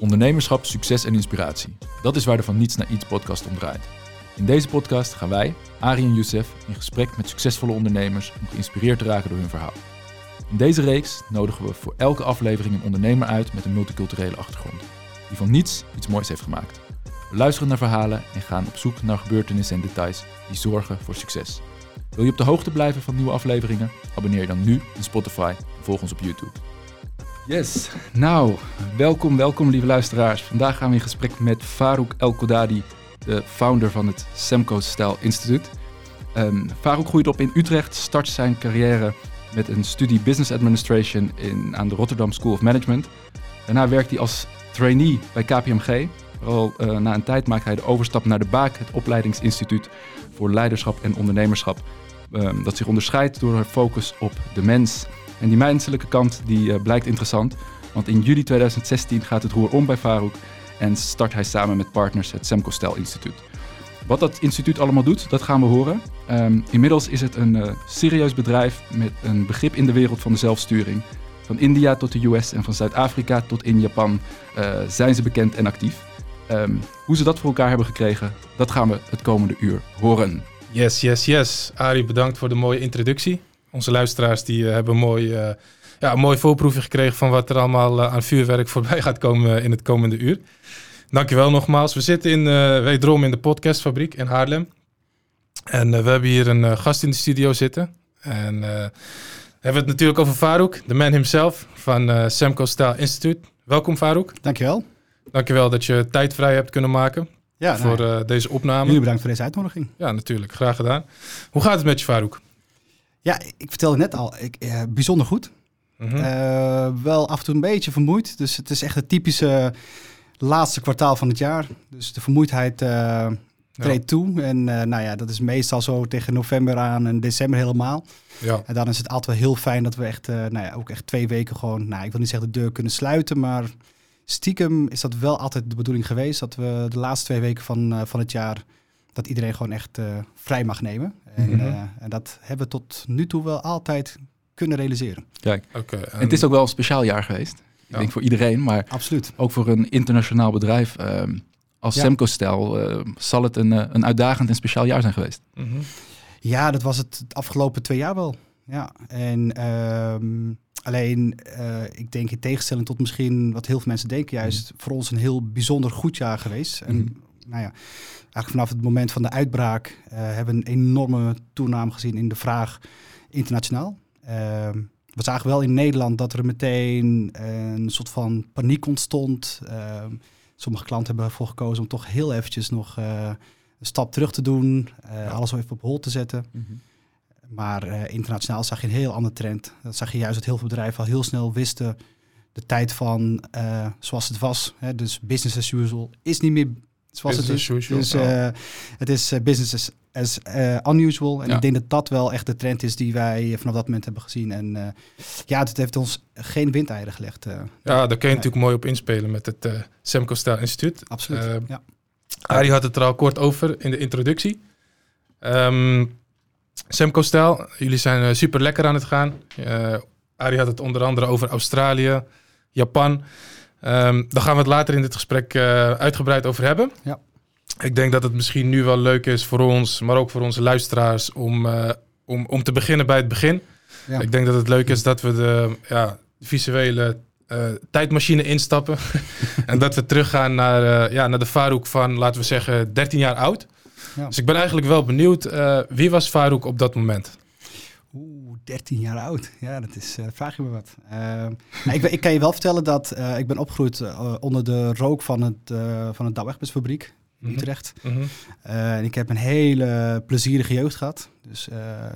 Ondernemerschap, succes en inspiratie. Dat is waar de Van Niets naar Iets podcast om draait. In deze podcast gaan wij, Ari en Youssef, in gesprek met succesvolle ondernemers om geïnspireerd te raken door hun verhaal. In deze reeks nodigen we voor elke aflevering een ondernemer uit met een multiculturele achtergrond, die van niets iets moois heeft gemaakt. We luisteren naar verhalen en gaan op zoek naar gebeurtenissen en details die zorgen voor succes. Wil je op de hoogte blijven van nieuwe afleveringen? Abonneer je dan nu in Spotify en volg ons op YouTube. Yes, nou, welkom, welkom lieve luisteraars. Vandaag gaan we in gesprek met Farouk El Kodadi, de founder van het Semco Style Instituut. Um, Farouk groeit op in Utrecht, start zijn carrière met een studie Business Administration in, aan de Rotterdam School of Management. Daarna werkt hij als trainee bij KPMG. Vooral uh, na een tijd maakt hij de overstap naar de Baak, het opleidingsinstituut voor leiderschap en ondernemerschap. Um, dat zich onderscheidt door een focus op de mens. En die menselijke kant die uh, blijkt interessant, want in juli 2016 gaat het roer om bij Farouk en start hij samen met partners het Semco Stijl Instituut. Wat dat instituut allemaal doet, dat gaan we horen. Um, inmiddels is het een uh, serieus bedrijf met een begrip in de wereld van de zelfsturing. Van India tot de US en van Zuid-Afrika tot in Japan uh, zijn ze bekend en actief. Um, hoe ze dat voor elkaar hebben gekregen, dat gaan we het komende uur horen. Yes, yes, yes. Arie, bedankt voor de mooie introductie. Onze luisteraars die, uh, hebben mooi, uh, ja, een mooi voorproefje gekregen van wat er allemaal uh, aan vuurwerk voorbij gaat komen in het komende uur. Dankjewel nogmaals. We zitten in, wederom in de podcastfabriek in Haarlem. En we hebben hier een gast in de studio zitten. En hebben we het natuurlijk over Farouk, de man himself van Semco Style Institute. Welkom Farouk. Dankjewel. Dankjewel dat je tijd vrij hebt kunnen maken ja, voor nou, deze opname. Jullie bedankt voor deze uitnodiging. Ja, natuurlijk. Graag gedaan. Hoe gaat het met je, Farouk? Ja, ik vertelde net al, ik, uh, bijzonder goed. Mm -hmm. uh, wel af en toe een beetje vermoeid. Dus het is echt het typische laatste kwartaal van het jaar. Dus de vermoeidheid uh, treedt ja. toe. En nou ja, dat is meestal zo tegen november aan en december helemaal. Ja. En dan is het altijd wel heel fijn dat we echt, nou ja, ook echt twee weken gewoon, nou ik wil niet zeggen de deur kunnen sluiten, maar stiekem is dat wel altijd de bedoeling geweest. Dat we de laatste twee weken van, van het jaar dat iedereen gewoon echt uh, vrij mag nemen. En, mm -hmm. uh, en, dat hebben we tot nu toe wel altijd kunnen realiseren. Kijk, okay, en... het is ook wel een speciaal jaar geweest. Ik ja. denk voor iedereen, maar Absoluut. ook voor een internationaal bedrijf uh, als ja. Semco-stijl zal het een, een uitdagend en speciaal jaar zijn geweest. Mm -hmm. Ja, dat was het de afgelopen twee jaar wel. Ja, en um, alleen, uh, ik denk in tegenstelling tot misschien wat heel veel mensen denken, juist mm -hmm. voor ons een heel bijzonder goed jaar geweest. En Mhm. Nou ja, eigenlijk vanaf het moment van de uitbraak uh, hebben we een enorme toename gezien in de vraag internationaal. Uh, we zagen wel in Nederland dat er meteen een soort van paniek ontstond. Uh, sommige klanten hebben ervoor gekozen om toch heel eventjes nog uh, een stap terug te doen, ja. alles even op hol te zetten. Mhm. Mm -hmm. Maar internationaal zag je een heel andere trend. Dat zag je juist dat heel veel bedrijven al heel snel wisten de tijd van zoals het was. Hè, dus business as usual is niet meer zoals business het is. Dus uh, het is uh, business as, as uh, unusual. En ja. ik denk dat dat wel echt de trend is die wij vanaf dat moment hebben gezien. En ja, het heeft ons geen windeieren gelegd. ja, daar kun je nee. natuurlijk mooi op inspelen met het Semco Style Instituut. Absoluut, ja. Arie had het er al kort over in de introductie. Um, Semco jullie zijn super lekker aan het gaan. Arie had het onder andere over Australië, Japan... Um, daar gaan we het later in dit gesprek uh, uitgebreid over hebben. Ja. Ik denk dat het misschien nu wel leuk is voor ons, maar ook voor onze luisteraars, om, uh, om, om te beginnen bij het begin. Ja. Ik denk dat het leuk is dat we de ja, visuele uh, tijdmachine instappen. en dat we teruggaan naar, ja, naar de Farouk van, laten we zeggen, 13 jaar oud. Ja. Dus ik ben eigenlijk wel benieuwd, wie was Farouk op dat moment? Oeh, 13 jaar oud. Ja, dat is, uh, vraag je me wat. Uh, nou, ik, ik, kan je wel vertellen dat uh, ik ben opgegroeid onder de rook van het, van het Douwegbersfabriek in Mhm. Utrecht. Mm -hmm. en ik heb een hele plezierige jeugd gehad. Dus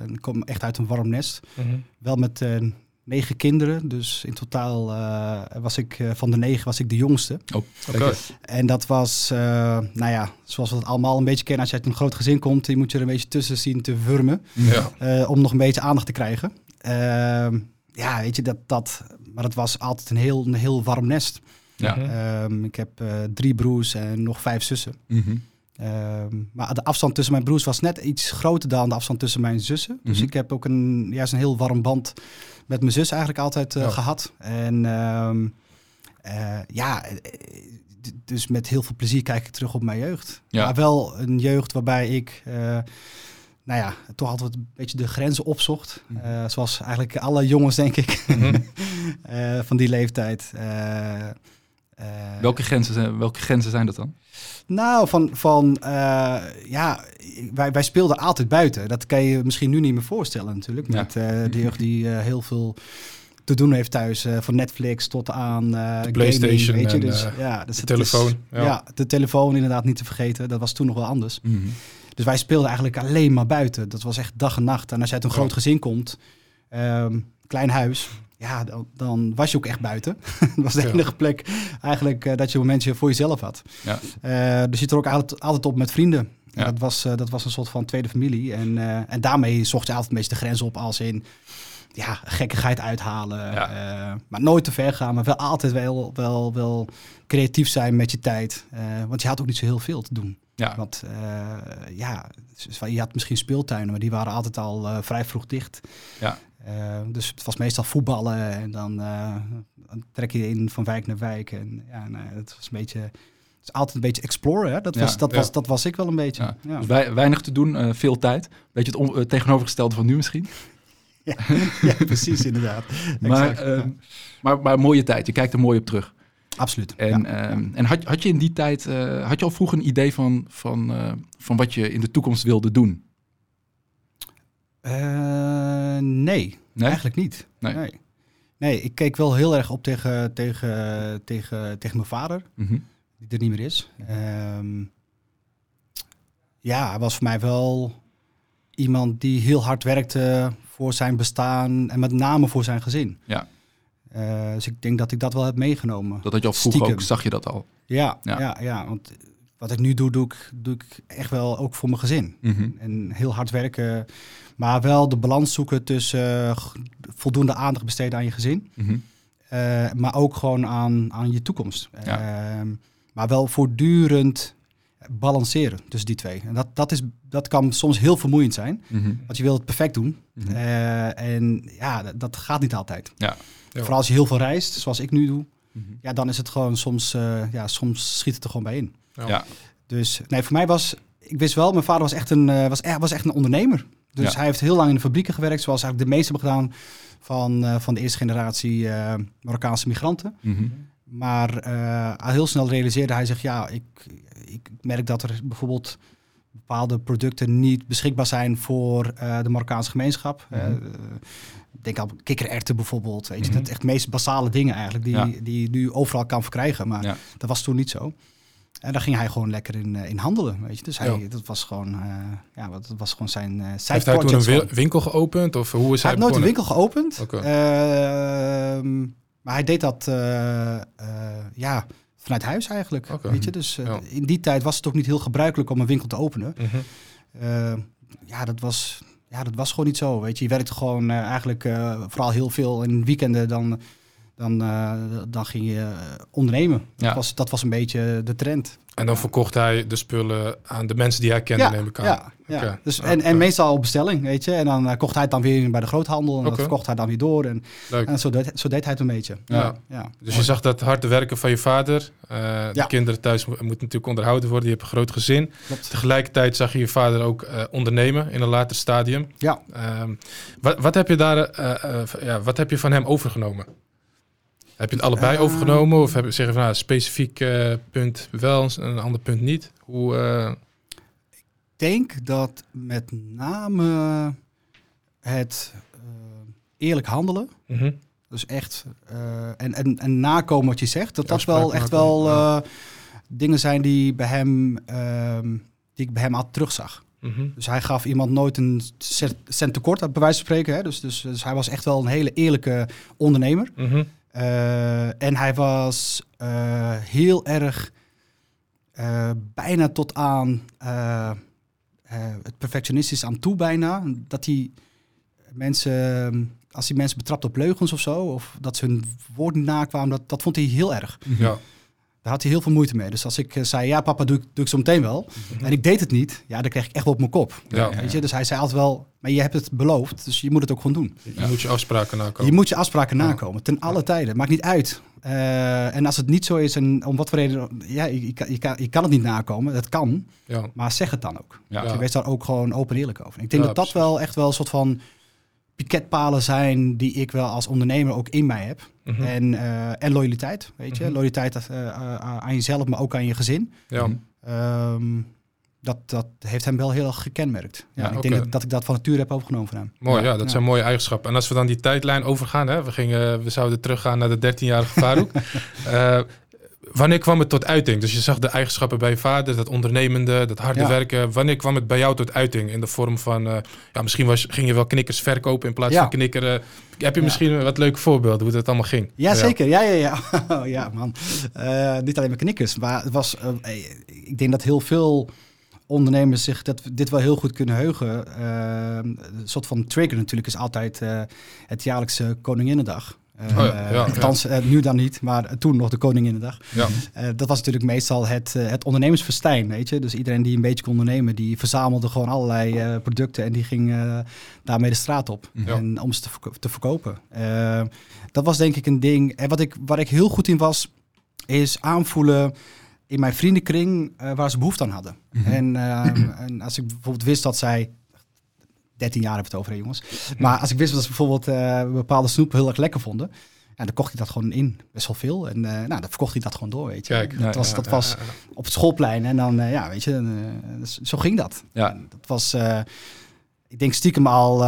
ik kom echt uit een warm nest. Mm -hmm. Wel met negen kinderen. Dus in totaal was ik van de negen was ik de jongste. Oh, okay. En dat was, nou ja, zoals we het allemaal een beetje kennen. Als je uit een groot gezin komt, die moet je er een beetje tussen zien te wurmen. Ja. Uh, om nog een beetje aandacht te krijgen. Uh, ja, weet je, dat, dat, maar het was altijd een heel, een heel warm nest. Ja. Um, ik heb uh, drie broers en nog vijf zussen. Mm -hmm. Um, maar de afstand tussen mijn broers was net iets groter dan de afstand tussen mijn zussen. Dus Mhm. mm -hmm. ik heb ook een, juist een heel warm band met mijn zus eigenlijk altijd Ja. gehad. En, um, Eh, ja, eh, dus met heel veel plezier kijk ik terug op mijn jeugd. Ja. Maar wel een jeugd waarbij ik, eh, nou ja, toch altijd een beetje de grenzen opzocht. Mhm. Eh, zoals eigenlijk alle jongens, denk ik, Mhm. eh, van die leeftijd. Eh, eh, Welke grenzen, zijn, welke grenzen zijn dat dan? Nou, van, van eh, ja, wij, wij speelden altijd buiten. Dat kan je misschien nu niet meer voorstellen natuurlijk. Ja. Met eh, de jeugd die eh, heel veel te doen heeft thuis. van Netflix tot aan gaming, PlayStation weet je. en, Dus, ja, dus de het telefoon, is- ja. ja. de telefoon inderdaad niet te vergeten. Dat was toen nog wel anders. Mhm. Dus wij speelden eigenlijk alleen maar buiten. Dat was echt dag en nacht. En als je uit een Ja. groot gezin komt, ehm, klein huis, ja, dan, dan was je ook echt buiten. dat was de Ja. enige plek eigenlijk eh, dat je momentje voor jezelf had. Ja. Eh, dus je trok altijd, altijd op met vrienden. Ja. Dat, was, eh, dat was een soort van tweede familie. En, en daarmee zocht je altijd een beetje de grens op als in ja, gekkigheid uithalen. Maar nooit te ver gaan, maar wel altijd wel, wel, wel creatief zijn met je tijd. Want je had ook niet zo heel veel te doen. Ja. Want eh, ja, dus je had misschien speeltuinen, maar die waren altijd al vrij vroeg dicht. Ja. Eh, dus het was meestal voetballen en dan, eh, dan trek je in van wijk naar wijk. En ja, nou, het was een beetje, het is altijd een beetje exploren. Hè? Dat, Ja, was, dat, ja. was, dat was ik wel een beetje. Ja. Ja. Dus wij, weinig te doen, eh, veel tijd. Beetje het on- tegenovergestelde van nu misschien. Ja, precies, inderdaad. Maar, Exact, ehm, maar, maar mooie tijd. Je kijkt er mooi op terug. Absoluut. En, ehm, en had, had je in die tijd, had je al vroeg een idee van, van, van wat je in de toekomst wilde doen? Eh, nee, Nee? eigenlijk niet. Nee. Nee. nee. ik keek wel heel erg op tegen, tegen, tegen, tegen mijn vader. Mhm. die er niet meer is. Ehm, ja, hij was voor mij wel iemand die heel hard werkte voor zijn bestaan en met name voor zijn gezin. Ja. Eh, dus ik denk dat ik dat wel heb meegenomen. Dat had je al Stiekem. ook, zag je dat al? Ja, Ja. ja. Ja, want wat ik nu doe, doe ik, doe ik echt wel ook voor mijn gezin. Mhm. En heel hard werken, maar wel de balans zoeken tussen eh, voldoende aandacht besteden aan je gezin. Mhm. Eh, maar ook gewoon aan, aan je toekomst. Ja. Ehm, maar wel voortdurend balanceren tussen die twee. En dat, dat, is, dat kan soms heel vermoeiend zijn. Mhm. Want je wil het perfect doen. Mhm. Eh, en ja, dat, dat gaat niet altijd. Ja. Vooral als je heel veel reist, zoals ik nu doe. Ja, dan is het gewoon soms, eh, ja, soms schiet het er gewoon bij in. Ja. Ja. Dus nee, voor mij was, ik wist wel, mijn vader was echt een, eh, was, echt- was echt een ondernemer. Dus Ja. hij heeft heel lang in de fabrieken gewerkt, zoals eigenlijk de meesten hebben gedaan van, eh, van de eerste generatie eh, Marokkaanse migranten. Mhm. Maar al heel snel realiseerde hij zich, ja, ik, ik merk dat er bijvoorbeeld bepaalde producten niet beschikbaar zijn voor de Marokkaanse gemeenschap. Eh, denk aan kikkererwten bijvoorbeeld. Weet je, Mhm. dat echt meest basale dingen eigenlijk die, Ja. die je nu overal kan verkrijgen. Maar Ja. dat was toen niet zo. En daar ging hij gewoon lekker in, eh, in handelen, weet je. Dus hij, Ja. dat was gewoon, eh, ja, dat was gewoon zijn, eh side Heeft hij toen een winkel geopend? Of hoe is Hij hij, heeft nooit een winkel geopend. Ehm, maar hij deed dat ja, vanuit huis eigenlijk. Weet je? Dus Ja. in die tijd was het ook niet heel gebruikelijk om een winkel te openen. Mhm. Eh, ja, dat was, ja, dat was gewoon niet zo. Weet je, je werkte gewoon eigenlijk vooral heel veel in weekenden. Dan, dan, eh, dan ging je eh, ondernemen. Ja. Dat, was, dat was een beetje de trend. En dan verkocht hij de spullen aan de mensen die hij kende, neem ik aan. Ja. Dus, en, en meestal op bestelling, weet je. En dan eh, kocht hij het dan weer bij de groothandel. En dat verkocht hij dan weer door. En, en zo, deed, zo deed hij het een beetje. Ja. ja. Dus je zag dat harde werken van je vader. Eh, De kinderen thuis mo- moeten natuurlijk onderhouden worden. Je hebt een groot gezin. Klopt. Tegelijkertijd zag je je vader ook eh, ondernemen in een later stadium. Ja. Ehm, wat, wat heb je daar, ja, wat heb je van hem overgenomen? Heb je het allebei Eh, overgenomen? Of heb je zeggen van nou, een specifiek eh, punt wel, een ander punt niet? Hoe, eh, Ik denk dat met name het eh, eerlijk handelen, mhm. dus echt, en, en, en nakomen wat je zegt, dat dat Afspraak wel echt wel ja. dingen zijn die bij hem, ehm, die ik bij hem altijd terugzag. Mhm. Dus hij gaf iemand nooit een cent tekort, bij wijze van spreken. Hè? Dus, dus, dus hij was echt wel een hele eerlijke ondernemer. Mhm. En hij was eh, heel erg eh, bijna tot aan eh, eh, het perfectionistisch aan toe bijna. Dat hij mensen, als hij mensen betrapt op leugens of zo, of dat ze hun woord niet nakwamen, dat, dat vond hij heel erg. Ja. Daar had hij heel veel moeite mee. Dus als ik eh, zei, ja papa, doe ik, doe ik zo meteen wel. En ik deed het niet, ja, dan kreeg ik echt wel op mijn kop. Ja. Weet je? Dus hij zei altijd wel, maar je hebt het beloofd, dus je moet het ook gewoon doen. Je moet je afspraken nakomen. Je moet je afspraken nakomen, ten alle tijden. Maakt niet uit. Eh, en als het niet zo is, en om wat voor reden, ja, je, je kan, je, kan, je kan het niet nakomen, dat kan. Ja. Maar zeg het dan ook. Ja. Dus wees daar ook gewoon open en eerlijk over. Ik denk Ja, dat dat precies. wel echt wel een soort van piketpalen zijn die ik wel als ondernemer ook in mij heb. Mhm. En, eh, en loyaliteit, weet je. Mhm. Loyaliteit eh, eh, aan jezelf, maar ook aan je gezin. Ja. Mhm. Ehm, dat, dat heeft hem wel heel erg gekenmerkt. Ja, Ja, ik denk dat, dat ik dat van nature heb overgenomen van hem. Mooi, Ja. ja, dat Ja. zijn mooie eigenschappen. En als we dan die tijdlijn overgaan, hè, we, gingen, we zouden teruggaan naar de 13-jarige Farouk. Eh, wanneer kwam het tot uiting? Dus je zag de eigenschappen bij je vader, dat ondernemende, dat harde Ja. werken. Wanneer kwam het bij jou tot uiting? In de vorm van, eh, ja, misschien was, ging je wel knikkers verkopen in plaats Ja. van knikkeren. Heb je misschien wat leuke voorbeelden hoe dat allemaal ging? Ja, bij jou? zeker. Ja, ja, ja. ja, man. Eh, niet alleen maar knikkers, maar het was. eh, ik denk dat heel veel ondernemers zich dat, dit wel heel goed kunnen heugen. Een soort van trigger natuurlijk is altijd het jaarlijkse Koninginnedag. Eh, Oh ja, ja, althans, eh, nu dan niet, maar toen nog de Koninginnedag. Ja. Eh, dat was natuurlijk meestal het, eh, het ondernemersfestijn, weet je. Dus iedereen die een beetje kon ondernemen, die verzamelde gewoon allerlei producten en die ging daarmee de straat op. En om ze te, verko- te verkopen. Dat was denk ik een ding. En wat ik, waar ik heel goed in was, is aanvoelen in mijn vriendenkring waar ze behoefte aan hadden. Mhm. En, eh, en als ik bijvoorbeeld wist dat zij 13 jaar hebben we het over, hè, jongens. Maar als ik wist dat ze bijvoorbeeld eh, bepaalde snoep heel erg lekker vonden, ja, dan kocht hij dat gewoon in, best wel veel. En eh, nou, dan verkocht hij dat gewoon door, weet je. Kijk. dat was, Ja, dat ja, was op het schoolplein en dan, eh, ja, weet je, dus zo ging dat. Ja. Dat was, ik denk stiekem al,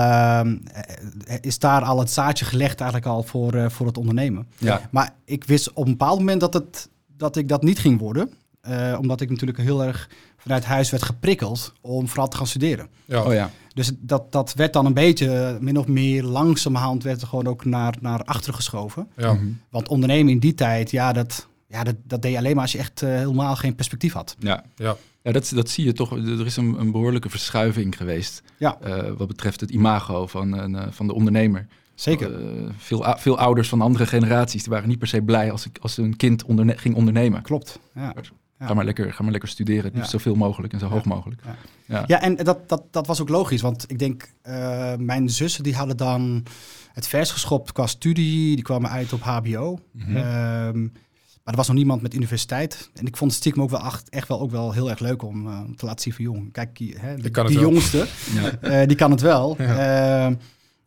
is daar al het zaadje gelegd eigenlijk al voor, voor het ondernemen. Ja. Maar ik wist op een bepaald moment dat, het, dat ik dat niet ging worden. Eh, omdat ik natuurlijk heel erg vanuit huis werd geprikkeld om vooral te gaan studeren. Ja. Oh ja. Dus dat, dat werd dan een beetje, eh, min of meer langzamerhand, werd er gewoon ook naar, naar achteren geschoven. Ja. Mhm. Want ondernemen in die tijd, ja, dat, ja, dat, dat deed je alleen maar als je echt eh, helemaal geen perspectief had. Ja. Ja. Ja, dat, dat zie je toch. Er is een, een behoorlijke verschuiving geweest. Ja. eh, wat betreft het imago van, een, eh, van de ondernemer. Zeker. Eh, veel, veel ouders van andere generaties die waren niet per se blij als, ik, als hun kind onderne- ging ondernemen. Klopt. Ja. Ja. Ga, maar lekker, ga maar lekker studeren, het liefst Ja. zoveel mogelijk en zo Ja. hoog mogelijk. Ja. Ja. Ja, en dat, dat, dat was ook logisch, want ik denk, eh, mijn zussen die hadden dan het vers geschopt qua studie, die kwamen uit op HBO. Mhm. Ehm, maar er was nog niemand met universiteit. En ik vond het stiekem ook wel echt, echt wel, ook wel heel erg leuk om eh, te laten zien van jong. Kijk, die, hè, die, jongste, Ja. eh, die kan het wel. Ja. Ehm,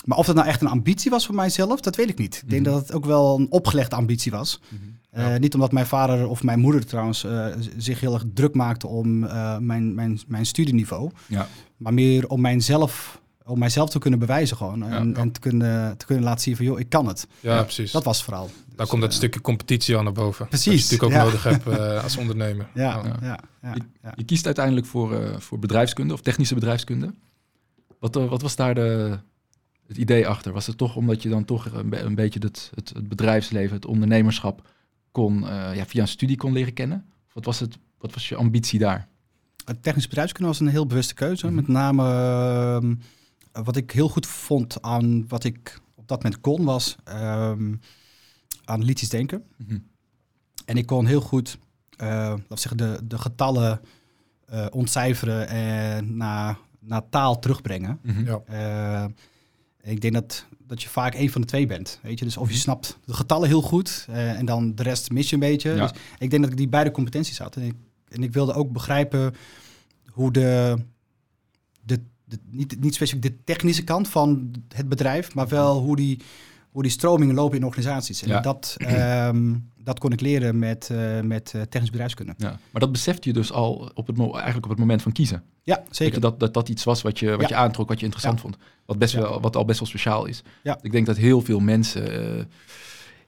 maar of dat nou echt een ambitie was voor mijzelf, dat weet ik niet. Ik denk Mhm. dat het ook wel een opgelegde ambitie was. Mhm. Eh, Ja. Niet omdat mijn vader of mijn moeder trouwens eh, zich heel erg druk maakte om eh, mijn, mijn, mijn studieniveau. Ja. Maar meer om mijzelf, om mijzelf te kunnen bewijzen gewoon. En, Ja. en te, kunnen, te kunnen laten zien van, joh, ik kan het. Ja, Ja, precies. Dat was het vooral. Daar Dus, komt dat stukje competitie al naar boven. Precies, Dat je natuurlijk ook ja. nodig hebt eh, als ondernemer. Ja, Ja. ja, ja, ja, Je kiest uiteindelijk voor, eh, voor bedrijfskunde of technische bedrijfskunde. Wat, wat was daar de, het idee achter? Was het toch omdat je dan toch een, be- een beetje het, het, het bedrijfsleven, het ondernemerschap kon, eh, ja, via een studie kon leren kennen? Of wat was, het, wat was je ambitie daar? Het technisch bedrijfskunde was een heel bewuste keuze. Mhm. Met name ehm, wat ik heel goed vond aan wat ik op dat moment kon, was ehm, analytisch denken. Mhm. En ik kon heel goed, eh laten we zeggen, de, de getallen eh, ontcijferen en naar, naar taal terugbrengen. Mhm. Ja. Ik denk dat, dat je vaak een van de twee bent. Weet je? Dus of je Mhm. snapt de getallen heel goed eh, en dan de rest mis je een beetje. Ja. Dus ik denk dat ik die beide competenties had. En ik, en ik wilde ook begrijpen hoe de, de, de niet, niet specifiek de technische kant van het bedrijf, maar wel hoe die, hoe die stromingen lopen in organisaties. En Ja. dat, ehm, dat kon ik leren met, eh, met eh, technisch bedrijfskunde. Ja. Maar dat besefte je dus al op het, eigenlijk op het moment van kiezen. Ja, Zeker. Dat, dat dat iets was wat je, wat je aantrok, wat je interessant vond. Wat, best wel, wat al best wel speciaal is. Ik denk dat heel veel mensen, eh,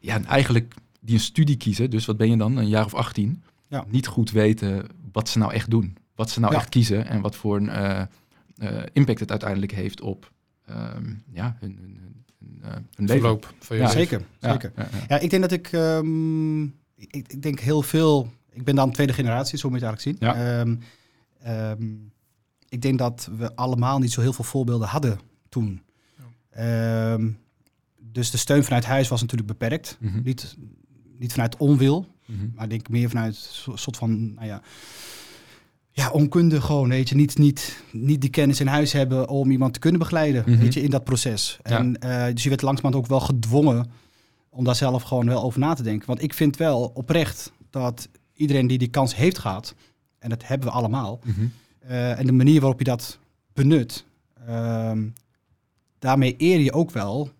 ja, eigenlijk die een studie kiezen, dus wat ben je dan, een jaar of 18, Ja. niet goed weten wat ze nou echt doen. Wat ze nou echt kiezen en wat voor een impact het uiteindelijk heeft op ehm, ja, hun, hun, eh, leven. Verloop van je Ja, leven. zeker, Ja, zeker. ja, ja. Ja, ik denk dat ik, ehm, ik, ik denk heel veel. Ik ben dan tweede generatie, zo moet je het eigenlijk zien. Ja. Ehm, ehm, ik denk dat we allemaal niet zo heel veel voorbeelden hadden toen. Ehm, dus de steun vanuit huis was natuurlijk beperkt. Mhm. Niet, niet vanuit onwil, Mhm. Maar ik denk meer vanuit een soort van, nou ja, ja, onkunde gewoon, weet je. Niet, niet, niet die kennis in huis hebben om iemand te kunnen begeleiden, Mhm. weet je, in dat proces. Ja. En eh, dus je werd langzamerhand ook wel gedwongen om daar zelf gewoon wel over na te denken. Want ik vind wel oprecht dat iedereen die die kans heeft gehad, en dat hebben we allemaal, Mhm. eh, en de manier waarop je dat benut, ehm, daarmee eer je ook wel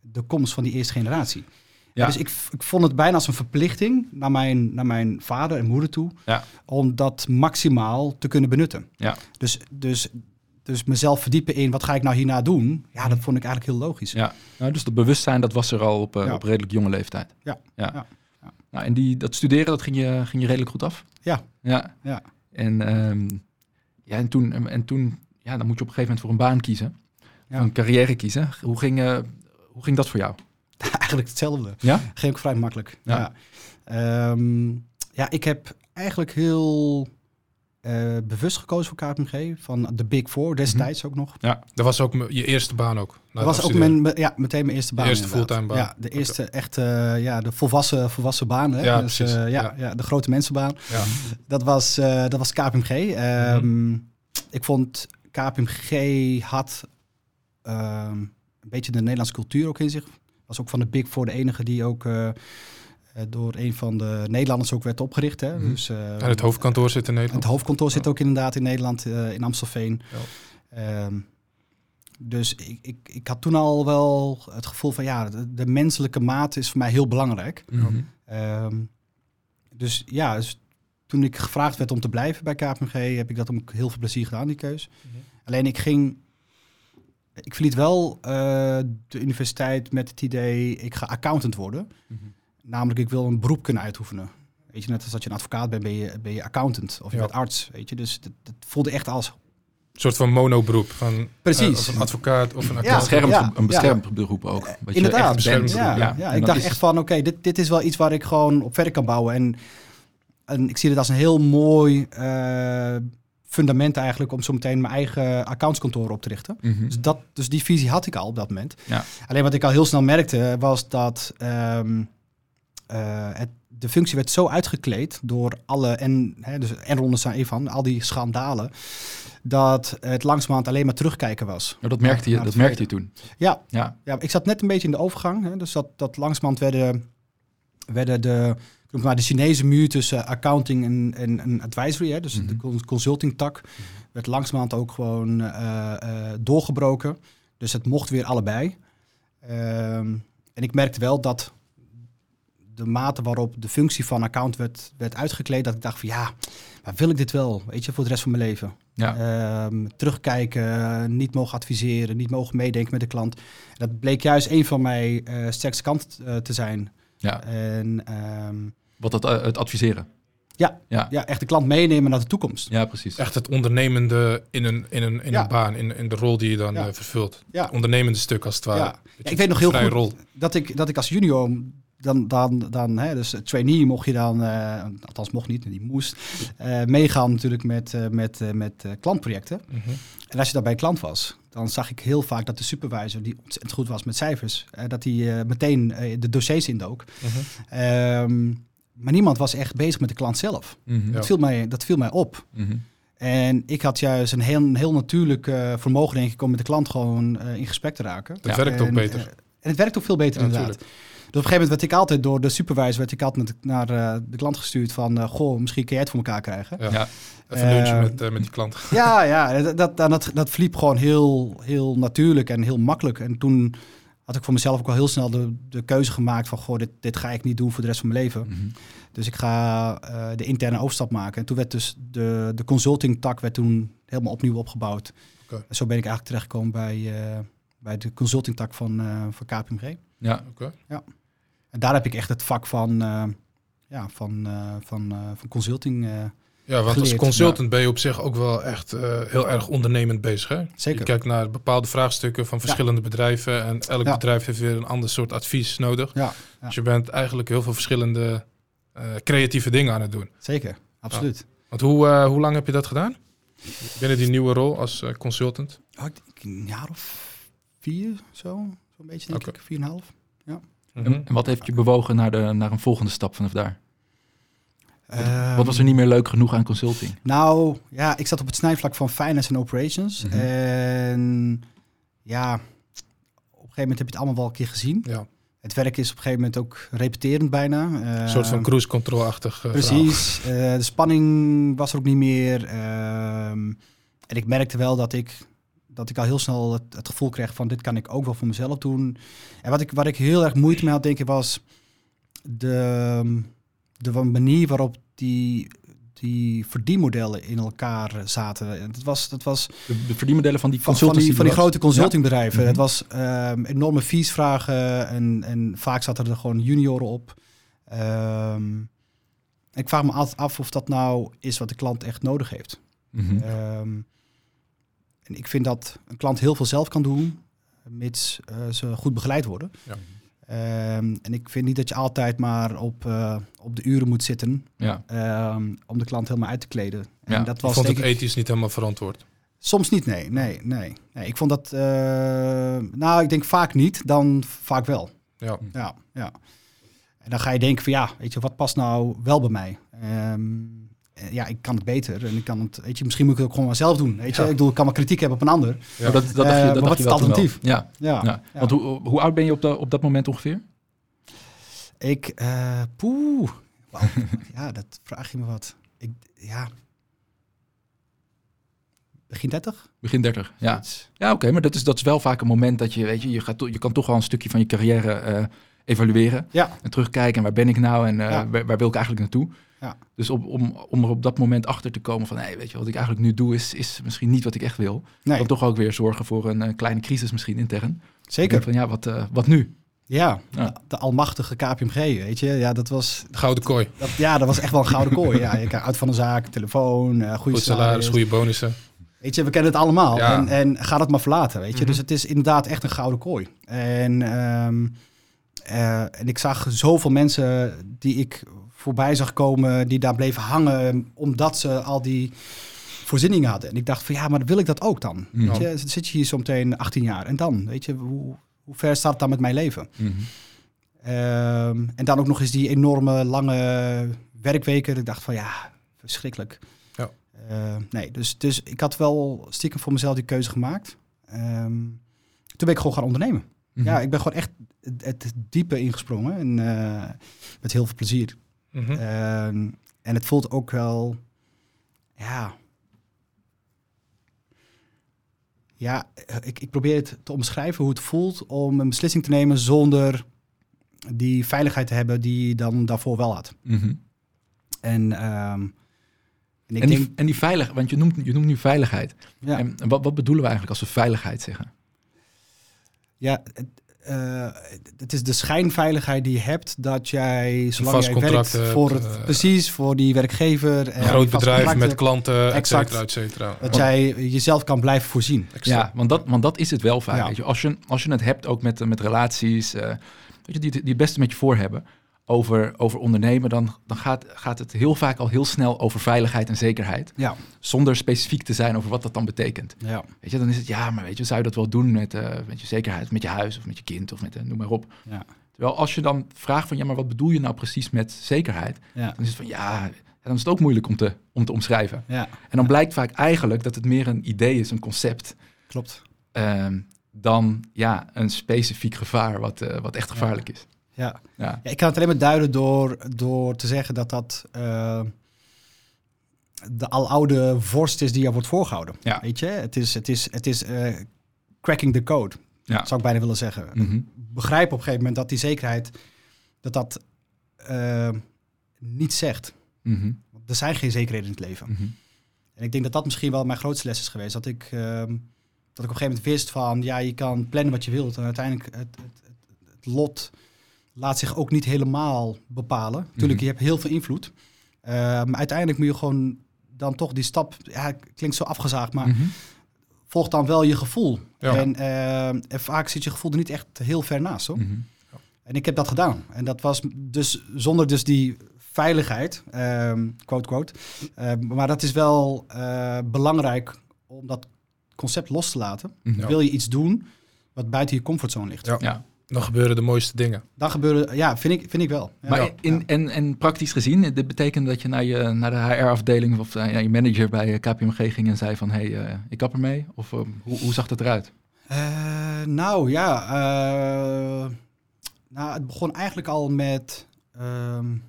de komst van die eerste generatie. Ja. Dus ik, ik vond het bijna als een verplichting naar mijn, naar mijn vader en moeder toe, Ja. om dat maximaal te kunnen benutten. Ja. Dus, dus, dus mezelf verdiepen in wat ga ik nou hierna doen, ja, dat vond ik eigenlijk heel logisch. Ja, nou, dus dat bewustzijn dat was er al op, eh, Ja. op redelijk jonge leeftijd. Ja, ja. ja, ja. Nou, en die, dat studeren, dat ging je, ging je redelijk goed af? Ja. Ja. Ja. En, ehm, ja, en toen, en toen ja, dan moet je op een gegeven moment voor een baan kiezen. Een carrière kiezen. Hoe ging, eh, hoe ging dat voor jou? eigenlijk hetzelfde. Ja? Ging ook vrij makkelijk. Ja. Ja, Ehm, ja ik heb eigenlijk heel eh, bewust gekozen voor KPMG, van de Big Four destijds ook nog. Dat was ook je eerste baan ook. na Dat was ook mijn, ja, meteen mijn eerste baan. eerste inderdaad. fulltime baan. Ja, de eerste echt, eh, ja, de volwassen, volwassen baan. Hè? Ja, dus, eh, ja, Ja. ja. de grote mensenbaan. Ja. Dat was, dat was KPMG. Ehm, Mhm. Ik vond KPMG had ehm, een beetje de Nederlandse cultuur ook in zich. Was ook van de Big Four de enige die ook eh, eh, door een van de Nederlanders ook werd opgericht. Hè? Mhm. Dus, eh, En het hoofdkantoor zit in Nederland. het hoofdkantoor zit ook inderdaad in Nederland, eh, in Amstelveen. Ja. Ehm, dus ik, ik, ik had toen al wel het gevoel van ja, de, de menselijke maat is voor mij heel belangrijk. Mhm. Ehm, dus ja, dus toen ik gevraagd werd om te blijven bij KPMG, heb ik dat ook heel veel plezier gedaan, die keus. Mhm. Alleen ik ging, ik verliet wel eh, de universiteit met het idee, ik ga accountant worden. Mhm. Namelijk, ik wil een beroep kunnen uitoefenen. Weet je, net als dat je een advocaat bent, ben je, ben je accountant of je Ja. bent arts. Weet je, dus dat, dat voelde echt als Een soort van monoberoep. Van, Precies. eh, of een advocaat of een Ja. Accountant. beschermd, ja, een ja. beschermd beroep ook. Wat je Inderdaad. echt bent. beschermd Ja, ik dacht is- echt van, oké, dit, dit is wel iets waar ik gewoon op verder kan bouwen. En, en ik zie het als een heel mooi eh, fundament eigenlijk om zo meteen mijn eigen accountskantoor op te richten. Mhm. Dus, dat, dus die visie had ik al op dat moment. Ja. Alleen wat ik al heel snel merkte was dat ehm, eh, het, de functie werd zo uitgekleed door alle en hè, dus Enron is daar een van, al die schandalen, dat het langzamerhand alleen maar terugkijken was. Nou, dat merkte je, dat merkte je toen. Ja, Ja. ja, ik zat net een beetje in de overgang. Hè, dus dat, dat langzamerhand werden, werden de, noem maar de Chinese muur tussen accounting en, en, en advisory, hè, dus Mhm. de cons- consulting tak, werd langzamerhand ook gewoon eh, eh, doorgebroken. Dus het mocht weer allebei. Ehm, en ik merkte wel dat de mate waarop de functie van account werd, werd uitgekleed, dat ik dacht van ja, maar wil ik dit wel, weet je, voor de rest van mijn leven? Ja. Ehm, terugkijken, niet mogen adviseren, niet mogen meedenken met de klant. Dat bleek juist een van mijn eh sterkste kanten te zijn. ja. En ehm, Wat het, eh, het adviseren. Ja. Ja, ja, echt de klant meenemen naar de toekomst. ja precies. Echt het ondernemende in een, in een, in Ja. een baan, in, in de rol die je dan Ja. eh, vervult. Ja. Het ondernemende stuk als het ware. Ja. Ik weet nog heel goed rol. dat ik, dat ik als junior, dan, dan, dan hè, dus trainee mocht je dan, eh, althans mocht niet, die moest, eh, meegaan natuurlijk met, eh, met, eh, met eh, klantprojecten. Mhm. En als je daar bij een klant was, dan zag ik heel vaak dat de supervisor, die ontzettend goed was met cijfers, dat hij eh, meteen de dossiers indook. Mhm. Ehm, maar niemand was echt bezig met de klant zelf. Ja. Dat, viel mij, dat viel mij op. Mhm. En ik had juist een heel, een heel natuurlijk eh, vermogen, denk ik, om met de klant gewoon eh, in gesprek te raken. Dat Ja. werkt ook beter. eh, en het werkt ook veel beter Ja, inderdaad. natuurlijk. Dus op een gegeven moment werd ik altijd door de supervisor werd ik altijd naar eh, de klant gestuurd van, eh, goh, misschien kun jij het voor elkaar krijgen. Ja. Ja. Even lunchen met, met die klant. Ja, ja, dat, dat, dat, dat verliep gewoon heel, heel natuurlijk en heel makkelijk. En toen had ik voor mezelf ook al heel snel de, de keuze gemaakt van, goh, dit, dit ga ik niet doen voor de rest van mijn leven. Mhm. Dus ik ga eh, de interne overstap maken. En toen werd dus de, de consulting tak werd toen helemaal opnieuw opgebouwd. Oké. En zo ben ik eigenlijk terechtgekomen bij, eh, bij de consulting tak van, eh, van KPMG. Ja. Oké. En daar heb ik echt het vak van, eh, ja, van, eh, van, eh, van consulting. Ja, want als consultant ben je op zich ook wel echt eh, heel erg ondernemend bezig. Hè? Zeker. Je kijkt naar bepaalde vraagstukken van verschillende bedrijven. En elk Ja. bedrijf heeft weer een ander soort advies nodig. ja, ja, Dus je bent eigenlijk heel veel verschillende eh, creatieve dingen aan het doen. zeker. Absoluut. Want hoe, eh, hoe lang heb je dat gedaan? Binnen die nieuwe rol als consultant? Oh, ik denk een jaar of vier, zo. Zo'n beetje, denk ik. Vier en een half. En, en wat heeft je bewogen naar, de, naar een volgende stap vanaf daar? Wat was er niet meer leuk genoeg aan consulting? Nou, ja, ik zat op het snijvlak van finance en operations. Mhm. En ja, op een gegeven moment heb je het allemaal wel een keer gezien. Ja, Het werk is op een gegeven moment ook repeterend bijna. een soort van Ehm, cruise control-achtig eh, Precies. Eh, de spanning was er ook niet meer. Ehm, en ik merkte wel dat ik, dat ik al heel snel het, het gevoel kreeg van dit kan ik ook wel voor mezelf doen. En wat ik, wat ik heel erg moeite mee had, denk ik, was de, de manier waarop die, die verdienmodellen in elkaar zaten. En Het was, dat was De, de verdienmodellen van die van, van die, van die grote consultingbedrijven. Ja. Het Mhm. was ehm, enorme fees vragen en, en vaak zaten er gewoon junioren op. Ehm, ik vraag me altijd af of dat nou is wat de klant echt nodig heeft. Mhm. Ehm, en ik vind dat een klant heel veel zelf kan doen, mits eh, ze goed begeleid worden. Ja. Ehm, en ik vind niet dat je altijd maar op, eh, op de uren moet zitten Ja. ehm, om de klant helemaal uit te kleden. En Ja, dat Ik was vond denk het ik, ethisch niet helemaal verantwoord. Soms niet, nee. Nee, nee. nee ik vond dat... eh, nou, ik denk vaak niet, dan vaak wel. Ja. Ja, ja. En dan ga je denken van ja, weet je, wat past nou wel bij mij? Ehm, eh, ja, ik kan het beter en ik kan het, weet je, misschien moet ik het ook gewoon maar zelf doen. Weet je, Ja. ik bedoel, ik kan wel kritiek hebben op een ander. Ja. Maar dat, dat dacht Eh, je, dat maar dacht wat je is het alternatief? Ja. Ja. Ja. ja. Want hoe, hoe oud ben je op, de, op dat moment ongeveer? Ik, eh poeh. Ja, dat vraag je me wat. Ik, ja. Begin 30? Begin 30, ja. Zoiets. Ja, oké, maar dat is, dat is wel vaak een moment dat je, weet je, je, gaat, to- je kan toch wel een stukje van je carrière eh, evalueren. Ja. En terugkijken, en waar ben ik nou en eh, Ja. waar, waar wil ik eigenlijk naartoe? Ja. Dus op, om, om er op dat moment achter te komen van, hey, weet je, wat ik eigenlijk nu doe is, is misschien niet wat ik echt wil. Nee, Dan toch ook weer zorgen voor een eh, kleine crisis misschien intern. Zeker. Van, ja, wat, eh, wat nu? Ja, Ja. De, almachtige KPMG, weet je. Ja, dat was, De gouden kooi. dat, ja, dat was echt wel een gouden kooi. Ja, je krijgt uit van de zaak, telefoon, eh goede Goed salaris, goede bonussen. Weet je, we kennen het allemaal. Ja. En, en ga dat maar verlaten, weet je. Mhm. Dus het is inderdaad echt een gouden kooi. En, ehm, eh, en ik zag zoveel mensen die ik voorbij zag komen, die daar bleven hangen, omdat ze al die voorzieningen hadden. En ik dacht van ja, maar wil ik dat ook dan? Mhm. Weet je, zit je hier zo meteen 18 jaar en dan, weet je, hoe, hoe ver staat het dan met mijn leven? Mhm. Ehm, en dan ook nog eens die enorme lange werkweken. Ik dacht van ja, verschrikkelijk. Ja. Eh, nee, dus, dus ik had wel stiekem voor mezelf die keuze gemaakt. Ehm, toen ben ik gewoon gaan ondernemen. Mhm. Ja, ik ben gewoon echt het, het diepe ingesprongen. En eh, met heel veel plezier. Mhm. Ehm, en het voelt ook wel, ja. Ja, eh, ik, ik probeer het te omschrijven hoe het voelt om een beslissing te nemen zonder die veiligheid te hebben die je dan daarvoor wel had. Mhm. En, ehm, en ik En, denk, die, en die veiligheid, want je noemt, je noemt nu veiligheid. ja, En wat, wat bedoelen we eigenlijk als we veiligheid zeggen? ja het, eh, het is de schijnveiligheid die je hebt dat jij, zolang vast jij contract werkt, hebt, voor het, eh, precies, voor die werkgever. en Een groot bedrijf met klanten, et Exact. cetera, et cetera. Dat jij jezelf kan blijven voorzien. Ja, want dat, want dat is het wel vaak. Ja. Weet je. Als, je, als je het hebt ook met, met relaties, eh, weet je, die, die het beste met je voor hebben, over, over ondernemen, dan, dan gaat, gaat het heel vaak al heel snel over veiligheid en zekerheid. Ja, Zonder specifiek te zijn over wat dat dan betekent. ja, Weet je, dan is het, ja, maar weet je, zou je dat wel doen met, eh, met je zekerheid, met je huis of met je kind of met, eh, noem maar op. ja, Terwijl als je dan vraagt van, ja, maar wat bedoel je nou precies met zekerheid? ja, Dan is het van, ja, dan is het ook moeilijk om te, om te omschrijven. ja, En dan blijkt vaak eigenlijk dat het meer een idee is, een concept, klopt. ehm, dan ja, een specifiek gevaar wat, eh, wat echt gevaarlijk is. Ja. Ja. Ja, ik kan het alleen maar duiden door, door te zeggen dat dat eh, de aloude vorst is die er wordt voorgehouden. Ja. Weet je, het is, het is, het is eh, cracking the code, Ja. zou ik bijna willen zeggen. Mhm. Begrijp op een gegeven moment dat die zekerheid, dat dat eh, niet zegt. Mhm. Want Er zijn geen zekerheden in het leven. Mhm. En ik denk dat dat misschien wel mijn grootste les is geweest. Dat ik, ehm, dat ik op een gegeven moment wist van, ja, je kan plannen wat je wilt. En uiteindelijk, het, het, het, het lot laat zich ook niet helemaal bepalen. Tuurlijk, Mhm. je hebt heel veel invloed. Eh, maar uiteindelijk moet je gewoon dan toch die stap, ja, het klinkt zo afgezaagd, maar Mhm. volg dan wel je gevoel. Ja. En, eh, en vaak zit je gevoel er niet echt heel ver naast. Hoor. Mhm. En ik heb dat gedaan. En dat was dus zonder dus die veiligheid, ehm, quote, quote. Eh, maar dat is wel eh, belangrijk om dat concept los te laten. Ja. Wil je iets doen wat buiten je comfortzone ligt? Ja. Dan gebeuren de mooiste dingen. Dan gebeuren, ja, vind ik, vind ik wel. Ja. Maar Ja. in, en, en praktisch gezien, dit betekent dat je naar, je, naar de HR-afdeling of uh, ja, je manager bij KPMG ging en zei van, hé, hey, uh, ik kap ermee? Of uh, hoe, hoe zag dat eruit? Uh, nou ja, uh, nou, het begon eigenlijk al met. Um,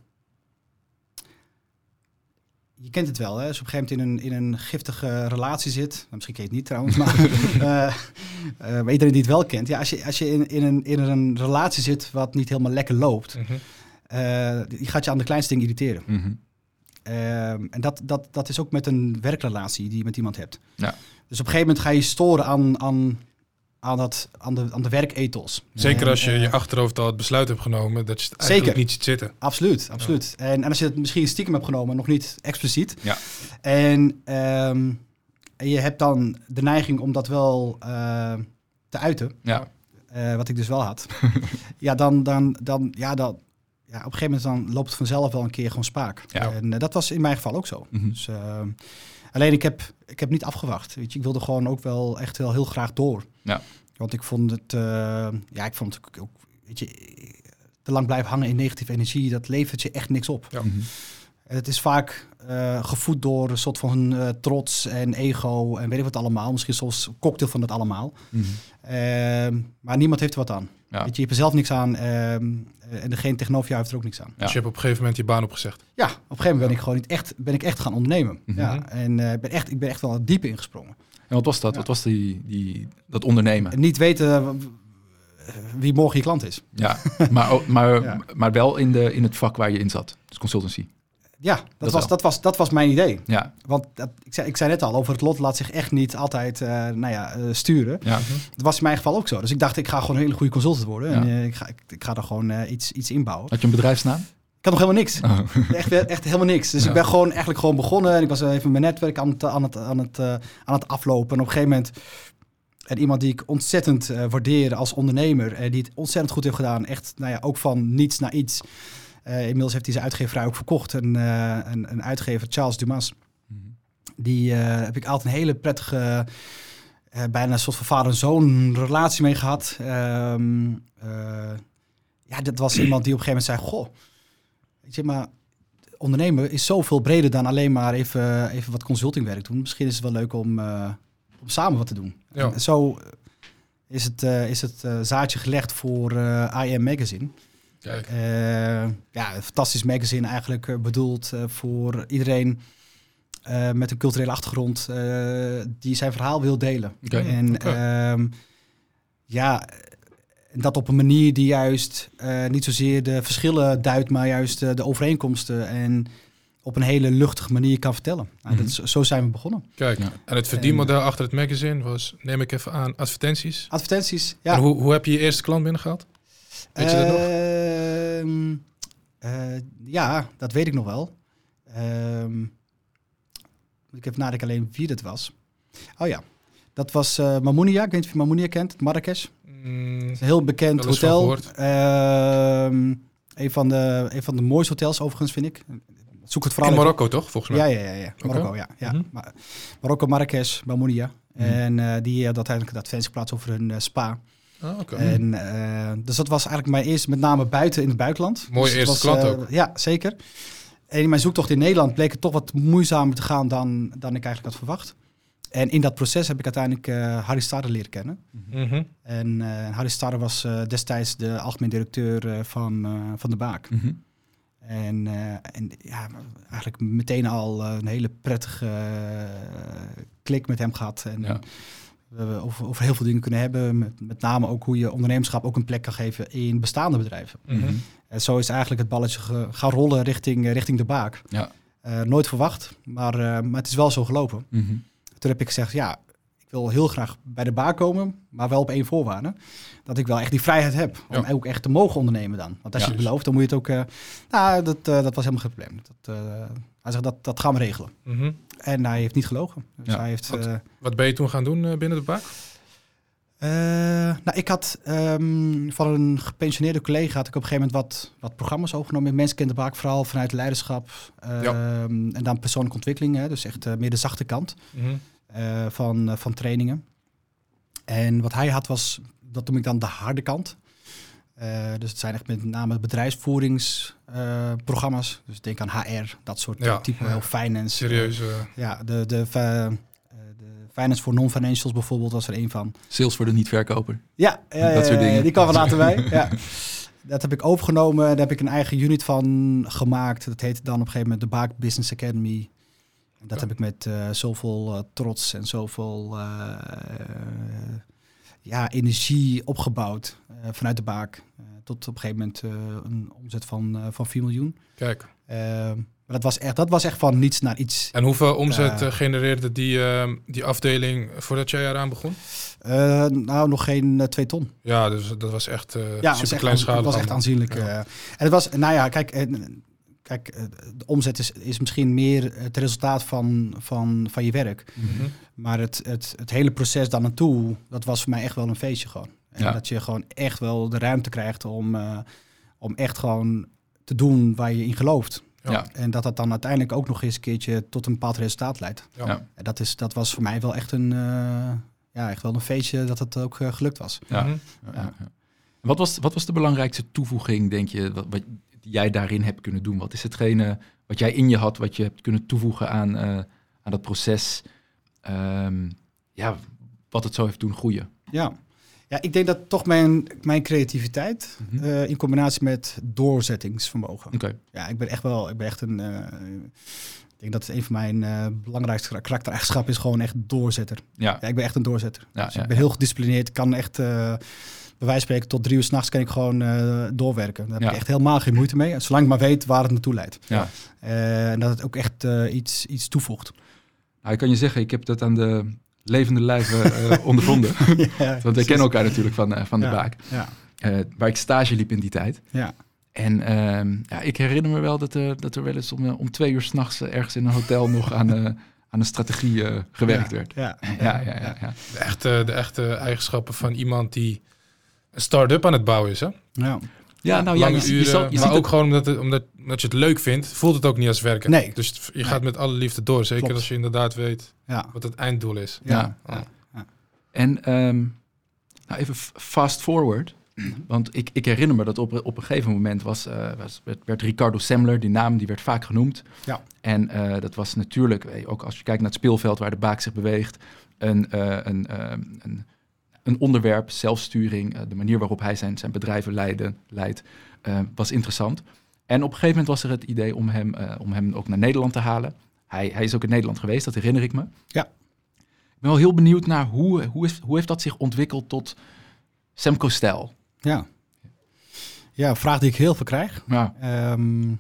je kent het wel, hè? Als je op een gegeven moment in een, in een giftige relatie zit. Nou, misschien ken je het niet trouwens, maar, uh, maar iedereen die het wel kent. Ja, als je, als je in, in, een, in een relatie zit wat niet helemaal lekker loopt, mm -hmm. die gaat je aan de kleinste dingen irriteren. Mm -hmm. en dat, dat, dat is ook met een werkrelatie die je met iemand hebt. Ja. Dus op een gegeven moment ga je storen aan, aan, aan, dat, aan, de, aan de werkethos. Zeker als je je achterhoofd al het besluit hebt genomen dat je het eigenlijk Zeker. niet ziet zitten. Absoluut, absoluut. Ja. En, en als je het misschien stiekem hebt genomen, nog niet expliciet. Ja. En, um, en je hebt dan de neiging om dat wel uh, te uiten. Ja. Uh, wat ik dus wel had. ja, dan, dan, dan, ja, dan, ja, op een gegeven moment dan loopt het vanzelf wel een keer gewoon spaak. Ja. En uh, dat was in mijn geval ook zo. Mm -hmm. Dus, alleen ik heb, ik heb niet afgewacht. Weet je, ik wilde gewoon ook wel echt wel heel graag door. Ja. Want ik vond het, uh, ja, ik vond het ook, weet je, te lang blijven hangen in negatieve energie, dat levert je echt niks op. Ja. Mm -hmm. Het is vaak uh, gevoed door een soort van uh, trots en ego en weet ik wat allemaal. Misschien soms een cocktail van dat allemaal. Mm -hmm. uh, maar niemand heeft er wat aan. Ja. Weet je, je hebt er zelf niks aan en degene tegenover jou heeft er ook niks aan. Ja. Dus je hebt op een gegeven moment je baan opgezegd. Ja, op een gegeven moment ben ik gewoon niet echt, ben ik echt gaan ondernemen. Mhm. Ja, en ben echt, ik ben echt wel diep ingesprongen. Wat was dat? Ja. Wat was die, die, dat ondernemen? En niet weten wie morgen je klant is. Ja, maar, maar, Ja. maar wel in, de, in het vak waar je in zat. Dus consultancy. Ja, dat, Dat was, wel. dat, was, dat was mijn idee. Ja, Want dat, ik, zei, ik zei net al, over het lot laat zich echt niet altijd eh, nou ja, eh, sturen. ja. Dat was in mijn geval ook zo. Dus ik dacht, ik ga gewoon een hele goede consultant worden. Ja. En eh, ik, ga, ik, ik ga er gewoon eh, iets, iets inbouwen. Had je een bedrijfsnaam? Ik had nog helemaal niks. Oh. Echt, echt helemaal niks. Dus Ja. ik ben gewoon eigenlijk gewoon begonnen. En ik was even mijn netwerk aan het, aan het, aan het, eh, aan het aflopen. En op een gegeven moment... En iemand die ik ontzettend eh, waardeer als ondernemer. En die het ontzettend goed heeft gedaan. Echt, nou ja, ook van niets naar iets. Eh, inmiddels heeft hij zijn uitgeverij ook verkocht. Een, eh, een, een uitgever, Charles Dumas. Die eh, heb ik altijd een hele prettige, eh, bijna een soort van vader en zoon relatie mee gehad. Ehm, eh, ja, dat was iemand die op een gegeven moment zei, goh, je, maar ondernemen is zoveel breder dan alleen maar even, even wat consultingwerk doen. Misschien is het wel leuk om, eh, om samen wat te doen. Ja. En zo is het, eh, is het eh, zaadje gelegd voor eh IM Magazine. Kijk. Eh, ja, een fantastisch magazine eigenlijk eh, bedoeld eh, voor iedereen eh, met een culturele achtergrond eh, die zijn verhaal wil delen. En ehm, ja, en dat op een manier die juist eh, niet zozeer de verschillen duidt, maar juist eh, de overeenkomsten en op een hele luchtige manier kan vertellen. Nou, dat is, zo zijn we begonnen. Kijk. Ja. En het verdienmodel achter het magazine was, neem ik even aan, advertenties. Advertenties, ja. En hoe, hoe heb je je eerste klant binnengehaald? Weet je dat nog? Ehm, eh, ja, dat weet ik nog wel. Ehm, ik even nadenken alleen wie dat was. Oh ja, dat was eh Mamounia. Ik weet niet of je Mamounia kent, Marrakesh. Mm, Het is een heel bekend hotel. Ehm, een, van de, een van de mooiste hotels overigens, vind ik. Zoek het vooral in even Marokko toch, volgens mij? ja, ja, ja, ja. Marokko, ja. ja. Mhm. Ma- Marokko, Marrakesh, Mamounia. Mhm. En eh, die had uiteindelijk dat advertentieplaats over hun eh, spa. Oké. En, eh, dus dat was eigenlijk mijn eerste, met name buiten in het buitenland. Mooie Dus eerste was, klant eh, ook. Ja, zeker. En in mijn zoektocht in Nederland bleek het toch wat moeizamer te gaan dan, dan ik eigenlijk had verwacht. En in dat proces heb ik uiteindelijk eh, Harry Starre leren kennen. Mhm. En eh, Harry Starre was eh, destijds de algemeen directeur eh, van, eh, van de Baak. Mhm. En, eh, en ja, eigenlijk meteen al een hele prettige klik met hem gehad. En Ja. we hebben over, over heel veel dingen kunnen hebben. Met, met name ook hoe je ondernemerschap ook een plek kan geven in bestaande bedrijven. Mhm. En zo is eigenlijk het balletje ge- gaan rollen richting, richting de baak. Ja. Eh, nooit verwacht, maar, eh, maar het is wel zo gelopen. Toen heb ik gezegd, ja, ik wil heel graag bij de baak komen, maar wel op één voorwaarde. Dat ik wel echt die vrijheid heb om Ja. ook echt te mogen ondernemen dan. Want als Ja. je het belooft, dan moet je het ook... eh, nou, dat, eh, dat was helemaal geen probleem. Dat, eh, hij zegt, dat, dat gaan we regelen. Mhm. En hij heeft niet gelogen. Dus Ja. hij heeft... Wat- Wat ben je toen gaan doen binnen de baak? Eh, nou, ik had ehm, van een gepensioneerde collega had ik op een gegeven moment wat, wat programma's overgenomen. Met mensen kent de baak vooral vanuit leiderschap. ehm, En dan persoonlijke ontwikkeling. Hè, dus echt meer de zachte kant Mhm. Eh, van, eh, van trainingen. En wat hij had was, dat noem ik dan de harde kant. Eh, dus het zijn echt met name bedrijfsvoeringsprogramma's. dus denk aan HR, dat soort Ja, type ja. heel finance. Serieuze. Ja, de, de, eh, de finance voor non-financials bijvoorbeeld was er een van. Sales voor de niet-verkoper. Ja, ja, Dat soort ja, dingen. die kwam er later bij. Ja. Dat heb ik overgenomen. Daar heb ik een eigen unit van gemaakt. Dat heette dan op een gegeven moment de Baak Business Academy. Dat heb ik met eh, zoveel eh, trots en zoveel eh, ja, energie opgebouwd vanuit de Baak. Tot op een gegeven moment een omzet van, van 4 miljoen. Kijk. Eh, maar dat was, echt, dat was echt van niets naar iets. En hoeveel omzet genereerde die, eh, die afdeling voordat jij eraan begon? Nou, nog geen twee ton. Ja, dus dat was echt Ja, super kleinschalig. dat was echt aanzienlijk. Ja. en het was, nou ja, kijk, kijk eh, de omzet is, is misschien meer het resultaat van, van, van je werk. Mhm. Maar het, het, het hele proces daar naartoe, dat was voor mij echt wel een feestje gewoon. En Ja. dat je gewoon echt wel de ruimte krijgt om, eh, om echt gewoon te doen waar je in gelooft. Ja. En dat dat dan uiteindelijk ook nog eens een keertje tot een bepaald resultaat leidt. Ja. En dat, is, dat was voor mij wel echt een, eh, ja, echt wel een feestje dat het ook gelukt was. Mhm. Ja, ja, ja. Wat, was, wat was de belangrijkste toevoeging, denk je, wat, wat jij daarin hebt kunnen doen? Wat is hetgene wat jij in je had, wat je hebt kunnen toevoegen aan, eh, aan dat proces? Ehm, ja, wat het zo heeft doen groeien. Ja. ja, ik denk dat toch mijn, mijn creativiteit Mhm. eh, in combinatie met doorzettingsvermogen. Oké, Ja, ik ben echt wel, ik ben echt een. eh, ik denk dat het een van mijn eh, belangrijkste karaktereigenschappen is gewoon echt doorzetter. ja. Ja, ik ben echt een doorzetter. Ja, dus ja, ik ben heel gedisciplineerd. Kan echt, bij wijze van spreken, tot drie uur s'nachts kan ik gewoon eh, doorwerken. Daar heb ik echt helemaal geen moeite mee. Zolang ik maar weet waar het naartoe leidt. Ja. Eh, en dat het ook echt eh, iets, iets toevoegt. Nou, ik kan je zeggen, ik heb dat aan de levende lijve eh, ondervonden. ja, Want we kennen elkaar natuurlijk van, eh, van de Ja. baak. Ja, Eh, waar ik stage liep in die tijd. ja. En ehm, ja, ik herinner me wel dat, er dat er wel eens om, om twee uur s'nachts nachts ergens in een hotel nog aan, eh, aan een strategie gewerkt ja, werd. Ja, Ja, ja, ja. ja. De, echte, de echte eigenschappen van iemand die een start-up aan het bouwen is. Hè? ja. Ja, nou ja, je, je, uren, zal- je maar ook gewoon omdat, het, omdat, omdat je het leuk vindt, voelt het ook niet als werken. Nee. Dus het- je gaat met alle liefde door. Zeker Klopt. als je inderdaad weet ja. wat het einddoel is. Ja. ja. En ehm, nou even fast forward. Want ik, ik herinner me dat op, op een gegeven moment was, eh, was, werd, werd Ricardo Semler, die naam die werd vaak genoemd. Ja. En eh, dat was natuurlijk, eh, ook als je kijkt naar het speelveld waar de baak zich beweegt, een, eh, een, eh, een, een onderwerp, zelfsturing, eh, de manier waarop hij zijn, zijn bedrijven leiden, leidt, eh, was interessant. En op een gegeven moment was er het idee om hem, eh, om hem ook naar Nederland te halen. Hij, hij is ook in Nederland geweest, dat herinner ik me. Ja. Ik ben wel heel benieuwd naar hoe, hoe, is, hoe heeft dat zich ontwikkeld tot Semco-stijl? Ja. Ja, een vraag die ik heel veel krijg. Ja. Ehm,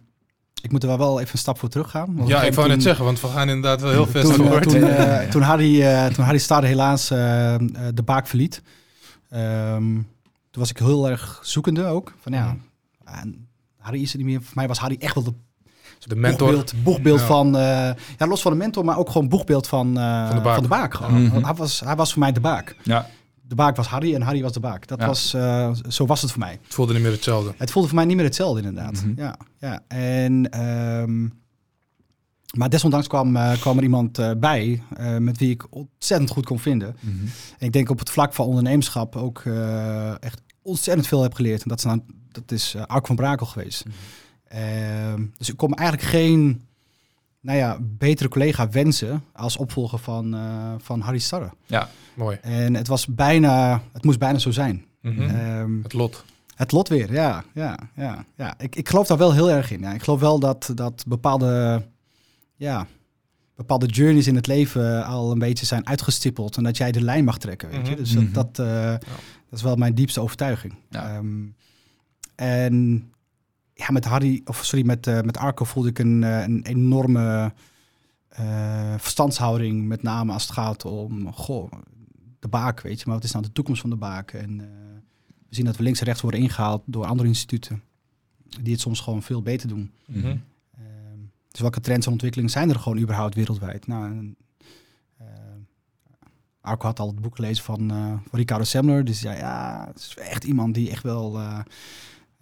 ik moet er wel- wel even een stap voor terug gaan. want Ja, ik toen- wou net zeggen, want we gaan inderdaad wel heel fast Toen, toen, Ja, eh, ja, toen, Harry, eh, toen Harry Stade helaas eh, de baak verliet. ehm, toen was ik heel erg zoekende ook. Van ja, Mhm. en Harry is er niet meer. Voor mij was Harry echt wel de de mentor. boegbeeld, boegbeeld Ja. van... eh, ja, los van de mentor, maar ook gewoon boegbeeld van, eh, Van de baak. Van de baak gewoon. Mhm. hij, was, hij was voor mij de baak. Ja. De baak was Harry en Harry was de baak. Dat Ja. was, eh, zo was het voor mij. Het voelde niet meer hetzelfde. Het voelde voor mij niet meer hetzelfde, inderdaad. Mhm. Ja, ja. En, ehm, maar desondanks kwam, eh, kwam er iemand eh, bij met wie ik ontzettend goed kon vinden. Mhm. En ik denk op het vlak van ondernemerschap ook echt ontzettend veel heb geleerd. En dat is, nou, dat is Arco van Brakel geweest. Mhm. Ehm, dus ik kon me eigenlijk geen nou ja, betere collega wensen als opvolger van, eh, van Harry Starre. Ja. Mooi. En het was bijna, het moest bijna zo zijn. Mhm. Ehm, Het lot. het lot weer, ja. ja, ja, ja. Ik, ik geloof daar wel heel erg in. Ja. Ik geloof wel dat, dat bepaalde, ja, bepaalde journeys in het leven al een beetje zijn uitgestippeld. En dat jij de lijn mag trekken, weet je. Mhm. Dus dat, Mhm. dat, eh, dat is wel mijn diepste overtuiging. Ja. Ehm, en ja, met Harry, of sorry, met, eh, met Arco voelde ik een, eh, een enorme eh, verstandshouding. Met name als het gaat om, goh, de baak, weet je. Maar wat is nou de toekomst van de baak? En we zien dat we links en rechts worden ingehaald door andere instituten. Die het soms gewoon veel beter doen. Mhm. Ehm, dus welke trends en ontwikkelingen zijn er gewoon überhaupt wereldwijd? Nou, Arco had al het boek gelezen van, van Ricardo Semler. Dus ja, ja, het is echt iemand die echt wel,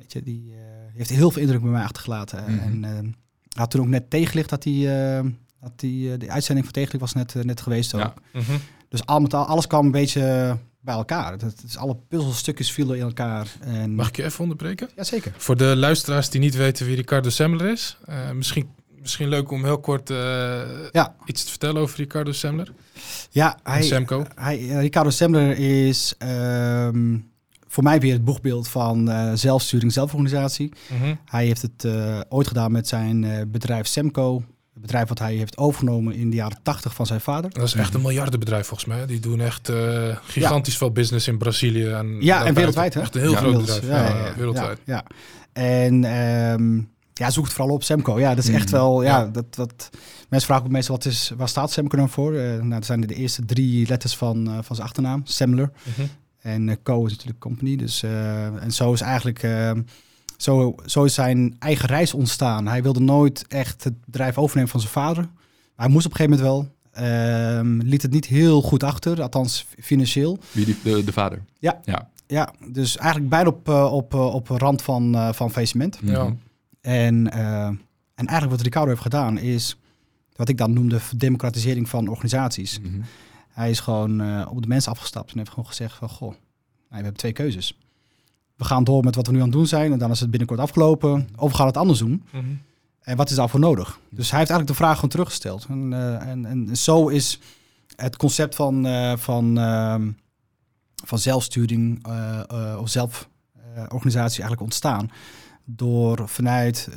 weet je, die eh, heeft heel veel indruk bij mij achtergelaten. Mhm. En eh, had toen ook net tegenlicht dat hij, eh, dat eh, de uitzending van tegenlicht was net, eh, net geweest ook. Ja. Mhm. Dus al met al, alles kwam een beetje bij elkaar. Dat, is alle puzzelstukjes vielen in elkaar. En... Mag ik je even onderbreken? Jazeker. Voor de luisteraars die niet weten wie Ricardo Semler is, uh, misschien, misschien leuk om heel kort uh, ja. iets te vertellen over Ricardo Semler. Ja, hij, Semco. Hij, Ricardo Semler is um, voor mij weer het boegbeeld van uh, zelfsturing, zelforganisatie. Mm -hmm. Hij heeft het ooit gedaan met zijn bedrijf Semco. Het bedrijf wat hij heeft overgenomen in de jaren 80 van zijn vader. Dat is echt een miljardenbedrijf volgens mij. Die doen echt gigantisch ja. veel business in Brazilië. En ja, en wereldwijd. Hè? Echt een heel ja, groot bedrijf. Ja, ja, wereldwijd. Ja, En um, ja, zoek het vooral op Semco. Ja, dat is echt wel... Ja, Dat, dat, mensen vragen ook meestal, wat is, waar staat Semco dan voor? Nou, dat zijn de eerste drie letters van, van zijn achternaam. Semler. Mm -hmm. En Co is natuurlijk company. Dus, en zo is eigenlijk... ehm, zo, zo is zijn eigen reis ontstaan. Hij wilde nooit echt het bedrijf overnemen van zijn vader. Hij moest op een gegeven moment wel. Uh, liet het niet heel goed achter, althans financieel. Wie die, de, de vader? Ja. ja. Ja, dus eigenlijk bijna op, uh, op, op rand van, van faillissement. Ja. En, en eigenlijk wat Ricardo heeft gedaan is wat ik dan noemde democratisering van organisaties. Mhm. Mm -hmm. Hij is gewoon op de mensen afgestapt en heeft gewoon gezegd van goh, nou, we hebben twee keuzes we gaan door met wat we nu aan het doen zijn en dan is het binnenkort afgelopen. Of we gaan het anders doen. -hmm. En wat is daarvoor nodig? Dus hij heeft eigenlijk de vraag gewoon teruggesteld. En, uh, en, en zo is het concept van, uh, van, uh, van zelfsturing of zelforganisatie eigenlijk ontstaan. Door vanuit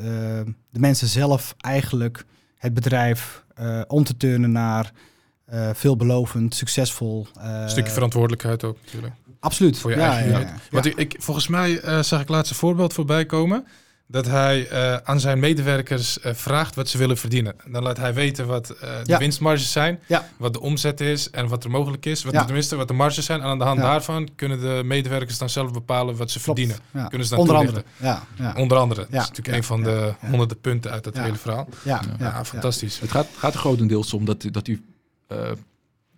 de mensen zelf eigenlijk het bedrijf om te turnen naar veelbelovend, succesvol. Een stukje verantwoordelijkheid ook natuurlijk. Absoluut. Voor je ja, eigen ja, ja, Want ik, ik, volgens mij uh, zag ik laatst een voorbeeld voorbij komen. Dat hij uh, aan zijn medewerkers uh, vraagt wat ze willen verdienen. Dan laat hij weten wat de Ja. winstmarges zijn, Ja. wat de omzet is en wat er mogelijk is. Wat Ja. tenminste, wat de marges zijn. En aan de hand Ja. daarvan kunnen de medewerkers dan zelf bepalen wat ze Klopt. verdienen. Ja. Kunnen ze dan Onder toelichten. andere. Ja, ja, Onder andere. Dat is natuurlijk Ja. een van de Ja. honderden punten uit dat Ja. hele verhaal. ja, Ja, ja, fantastisch. Het gaat, gaat grotendeels om dat, dat uw eh,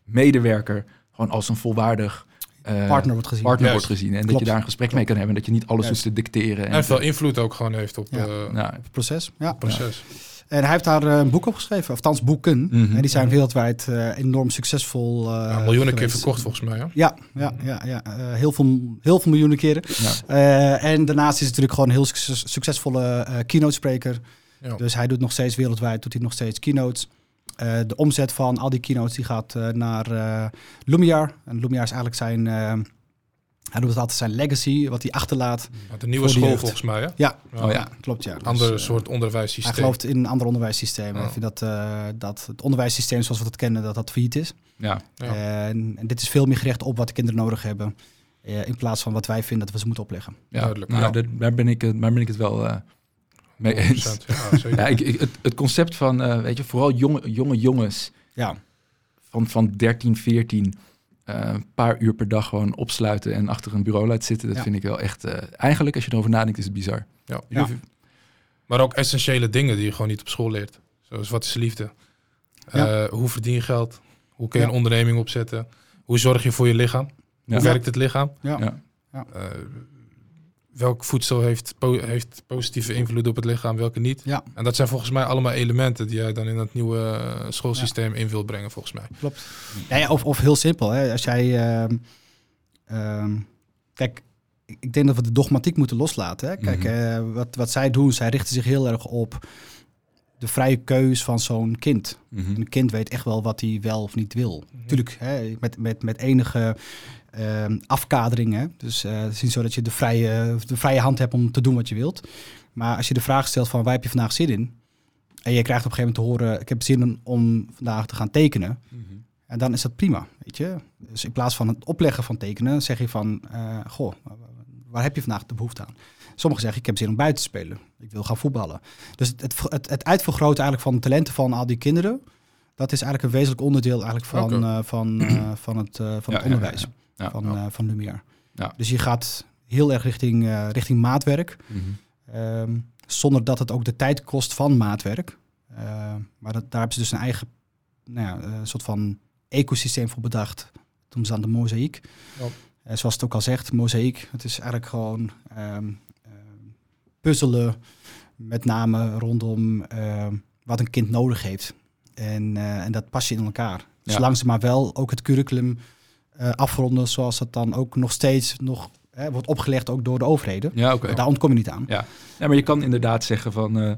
medewerker gewoon als een volwaardig eh, Partner wordt gezien. partner Juist. wordt gezien. En dat je daar een gesprek mee kan hebben. En dat je niet alles Juist. hoeft te dicteren. En veel invloed ook gewoon heeft op Ja. eh, nou, Het proces. Ja. het proces. En hij heeft daar eh, een boek op geschreven, of althans boeken. Mhm. En die zijn wereldwijd eh, enorm succesvol. eh, Ja, miljoenen keer verkocht volgens mij. Ja? Ja, ja, ja, ja. Eh, heel, veel, heel veel miljoenen keren. ja. Eh, en daarnaast is hij natuurlijk gewoon een heel succes- succesvolle eh keynote spreker. Ja. Dus hij doet nog steeds wereldwijd, doet hij nog steeds keynotes. Eh, de omzet van al die keynotes die gaat eh, naar eh Lumiar. En Lumiar is eigenlijk zijn, hij noemt het altijd zijn legacy, wat hij achterlaat. Met een nieuwe school volgens mij. Hè? Ja, Oh ja. klopt ja. Dus, Ander soort Hij onderwijssysteem. gelooft in een ander onderwijssysteem. Ja. Hij vindt dat, eh, dat het onderwijssysteem zoals we dat kennen, dat dat failliet is. ja. Ja. En, en dit is veel meer gericht op wat de kinderen nodig hebben. eh, in plaats van wat wij vinden dat we ze moeten opleggen. ja. Duidelijk. Nou, Ja. daar, ben ik, het- daar ben ik het wel eh, mee eens. 100%, Ja, zeker. Ja, ik, ik- het, het concept van, eh, weet je, vooral jonge, jonge jongens Ja, van, van 13, 14, eh, een paar uur per dag gewoon opsluiten en achter een bureau laten zitten, dat Ja. vind ik wel echt, eh, eigenlijk als je erover nadenkt, is het bizar. Ja. Ja. Maar ook essentiële dingen die je gewoon niet op school leert. Zoals wat is liefde? Ja. Eh, hoe verdien je geld? Hoe kun je Ja. een onderneming opzetten? Hoe zorg je voor je lichaam? Ja. Hoe werkt het lichaam? ja. Ja. Welk voedsel heeft, po- heeft positieve invloed op het lichaam, welke niet? Ja. En dat zijn volgens mij allemaal elementen die jij dan in dat nieuwe eh, schoolsysteem in wil brengen, volgens mij. klopt. Ja, ja, of, of heel simpel. Hè. Als jij. ehm, ehm, kijk, ik denk dat we de dogmatiek moeten loslaten. Hè. Kijk, Mhm. eh, wat, wat zij doen, zij richten zich heel erg op de vrije keus van zo'n kind. Mhm. Een kind weet echt wel wat hij wel of niet wil. Tuurlijk, hè, met, met, met enige ehm, afkadering. Hè. Dus eh, het is niet zo dat je de vrije, de vrije hand hebt om te doen wat je wilt. Maar als je de vraag stelt van waar heb je vandaag zin in? En je krijgt op een gegeven moment te horen, ik heb zin in om vandaag te gaan tekenen. Mhm. En dan is dat prima, weet je. Dus in plaats van het opleggen van tekenen, zeg je van, eh, goh, waar heb je vandaag de behoefte aan? Sommigen zeggen, ik heb zin om buiten te spelen. Ik wil gaan voetballen. Dus het, het, het, uitvergroten eigenlijk van de talenten van al die kinderen, dat is eigenlijk een wezenlijk onderdeel eigenlijk van, eh, van, eh, van het, eh, van Ja, het onderwijs, ja, ja. Van, Ja. eh, van Lumière. Ja. Dus je gaat heel erg richting, eh, richting maatwerk, Mhm. ehm, zonder dat het ook de tijd kost van maatwerk. Eh, maar dat, daar hebben ze dus een eigen nou ja, eh, soort van ecosysteem voor bedacht. Noemen ze dan de mozaïek. Ja. Zoals het ook al zegt, mozaïek. Het is eigenlijk gewoon ehm, ehm, puzzelen, met name rondom ehm, wat een kind nodig heeft. En, eh, en dat pas je in elkaar. Ja. Zolang ze maar wel ook het curriculum afronden zoals dat dan ook nog steeds nog hè, wordt opgelegd ook door de overheden. Ja, oké. Daar ontkom je niet aan. Ja. ja, maar je kan inderdaad zeggen van... eh,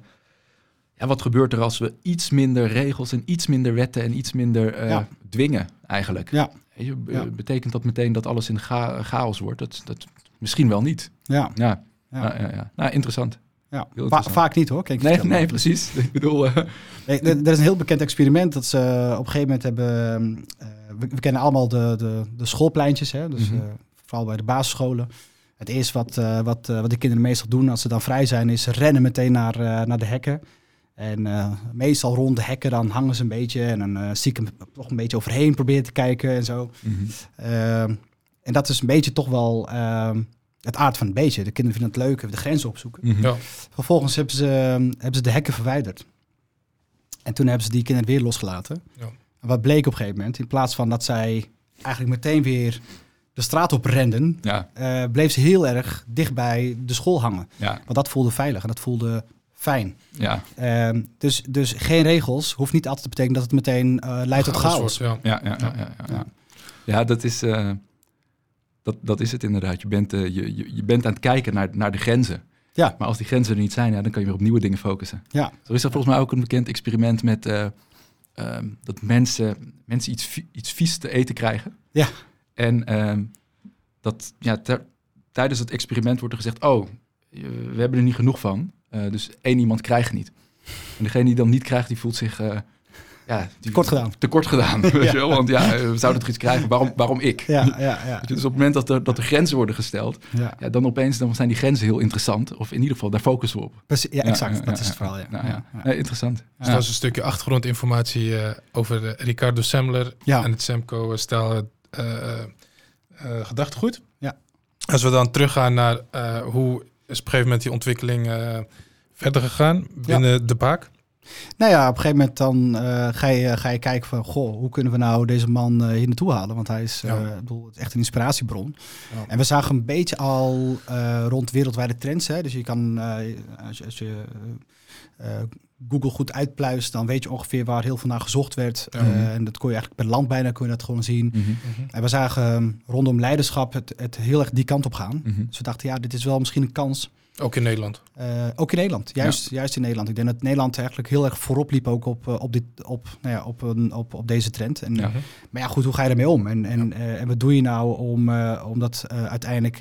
ja, wat gebeurt er als we iets minder regels en iets minder wetten en iets minder eh, Ja. dwingen eigenlijk? Ja. Je, Ja. Betekent dat meteen dat alles in cha- chaos wordt? Dat, dat misschien wel niet. Ja, Ja, ja. ja. Ja, ja, Nou, interessant. ja. Va- vaak niet hoor. Kijk, Nee, nee, precies. Ik bedoel, eh, Nee, er, is een heel bekend experiment dat ze op een gegeven moment hebben. eh, we, we kennen allemaal de, de, de schoolpleintjes, hè? Dus, Mhm. eh, vooral bij de basisscholen. Het eerste wat, eh, wat, eh, wat de kinderen meestal doen als ze dan vrij zijn, is rennen meteen naar, eh, naar de hekken. En eh, meestal rond de hekken dan hangen ze een beetje en dan eh stiekem toch een beetje overheen proberen te kijken en zo. mhm. Eh, en dat is een beetje toch wel eh, het aard van het beestje. De kinderen vinden het leuk, even de grenzen opzoeken. Mhm. Ja. Vervolgens hebben ze, hebben ze de hekken verwijderd. En toen hebben ze die kinderen weer losgelaten. Ja. En wat bleek op een gegeven moment? In plaats van dat zij eigenlijk meteen weer de straat op renden, Ja, eh, bleef ze heel erg dicht bij de school hangen. ja, Want dat voelde veilig en dat voelde fijn. ja, Ehm, dus, dus geen regels hoeft niet altijd te betekenen dat het meteen eh, leidt tot Chaos ja. ja, ja, ja, ja, ja. Ja. Ja, dat is, eh, dat, dat is het inderdaad. Je bent, je, je, je bent aan het kijken naar, naar de grenzen. Ja. Maar als die grenzen er niet zijn, ja, dan kan je weer op nieuwe dingen focussen. Ja. Zo is er volgens mij ook een bekend experiment met eh, ehm, dat mensen, mensen iets, iets vies te eten krijgen. Ja. En ehm, dat, ja, ter- tijdens het experiment wordt er gezegd, oh, we hebben er niet genoeg van. eh, dus één iemand krijgt niet. En degene die dan niet krijgt, die voelt zich... eh, ja, die, Kort gedaan. Tekort gedaan, weet Ja. je wel? Want ja, we zouden toch iets krijgen. Waarom, waarom ik? Ja, ja, ja. Dus op het moment dat er, dat er grenzen worden gesteld, ja. ja, dan opeens dan zijn die grenzen heel interessant. Of in ieder geval, daar focussen we op. Precies, ja, exact. ja, dat ja, is het verhaal, ja. Nou, ja. Ja, ja. Nee, interessant. Dus dat is een stukje achtergrondinformatie eh, over eh, Ricardo Semler Ja. en het Semco-stijl eh, eh, eh, gedachtegoed. Ja. Als we dan teruggaan naar eh, hoe is op een gegeven moment die ontwikkeling verder gegaan binnen de baak. Nou ja, op een gegeven moment dan eh, ga, je, ga je kijken van... Goh, hoe kunnen we nou deze man eh, hier naartoe halen? Want hij is, eh, Ja. bedoel, het is echt een inspiratiebron. Ja. En we zagen een beetje al eh, rond wereldwijde trends. Hè? Dus je kan, eh, als je, als je Google goed uitpluist... dan weet je ongeveer waar heel veel naar gezocht werd. Ja. Eh, en dat kon je eigenlijk per land bijna kon je dat gewoon zien. Mhm. Mhm. En we zagen rondom leiderschap het, het heel erg die kant op gaan. Mhm. Dus we dachten, ja, dit is wel misschien een kans... Ook in Nederland. Eh, ook in Nederland, juist, juist in Nederland. Ik denk dat Nederland eigenlijk heel erg voorop liep ook op, eh, op, dit, op, nou ja, op, een, op, op deze trend. En, Ja. Mhm. Maar ja, goed, hoe ga je daarmee om? En, en, eh, en wat doe je nou om, eh, om dat eh, uiteindelijk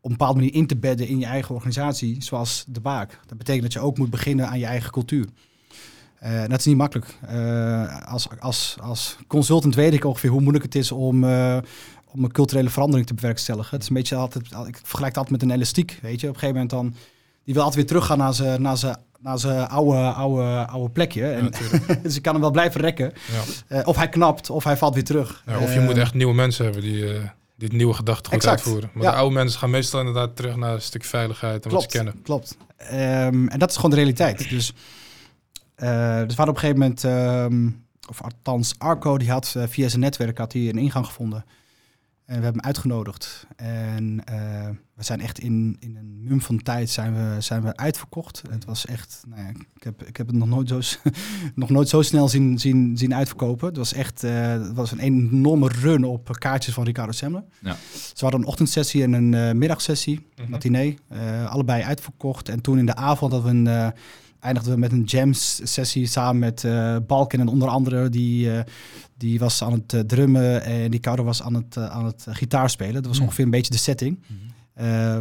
op een bepaalde manier in te bedden in je eigen organisatie, zoals de baak? Dat betekent dat je ook moet beginnen aan je eigen cultuur. Eh, en dat is niet makkelijk. Eh, als, als, als consultant weet ik ongeveer hoe moeilijk het is om, eh, om een culturele verandering te bewerkstelligen. Het is een beetje altijd, ik vergelijk het altijd met een elastiek, weet je. Op een gegeven moment dan, die wil altijd weer teruggaan naar zijn, naar zijn, naar zijn oude, oude, oude plekje. En, dus ik kan hem wel blijven rekken. Ja. Eh, of hij knapt, of hij valt weer terug. Ja, of je Eh, moet echt nieuwe mensen hebben die eh, dit nieuwe gedachtegoed Exact. uitvoeren. Maar Ja. de oude mensen gaan meestal inderdaad terug naar een stuk veiligheid en wat ze kennen. klopt. Ehm, en dat is gewoon de realiteit. Dus, dus we op een gegeven moment, ehm, of althans Arco, die had via zijn netwerk had hij een ingang gevonden. En we hebben hem uitgenodigd. En eh, we zijn echt in, in een mum van tijd zijn we, zijn we uitverkocht. Het was echt, nou ja, ik, heb, ik heb het nog nooit zo, nog nooit zo snel zien, zien, zien uitverkopen. Het was echt eh, het was een enorme run op kaartjes van Ricardo Semler. Ja. We hadden een ochtendsessie en een eh, middagsessie, Mhm. matinee. eh, allebei uitverkocht. En toen in de avond hadden we een, eindigden we met een jam-sessie samen met eh Balken en onder andere. Die, eh, die was aan het eh, drummen en Ricardo was aan het, eh, aan het eh, gitaar spelen. Dat was Mhm. ongeveer een beetje de setting. Eh,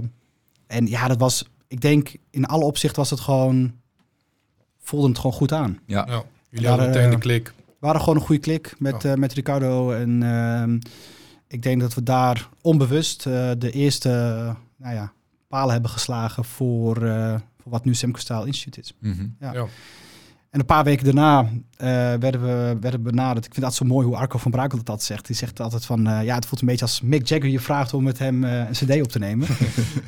en ja, dat was, ik denk, in alle opzichten was het gewoon, voelde het gewoon goed aan. Ja. Ja. Jullie hadden meteen de klik. We waren gewoon een goede klik met, Ja. eh, met Ricardo. En ehm, ik denk dat we daar onbewust eh, de eerste nou ja, palen hebben geslagen voor, eh, voor wat nu Semco Style Institute is. Mhm. Ja. Ja. En een paar weken daarna eh, werden, we, werden we benaderd. Ik vind dat zo mooi hoe Arco van Brakel dat zegt. Die zegt altijd van, eh, ja, het voelt een beetje als Mick Jagger je vraagt om met hem eh, een cd op te nemen.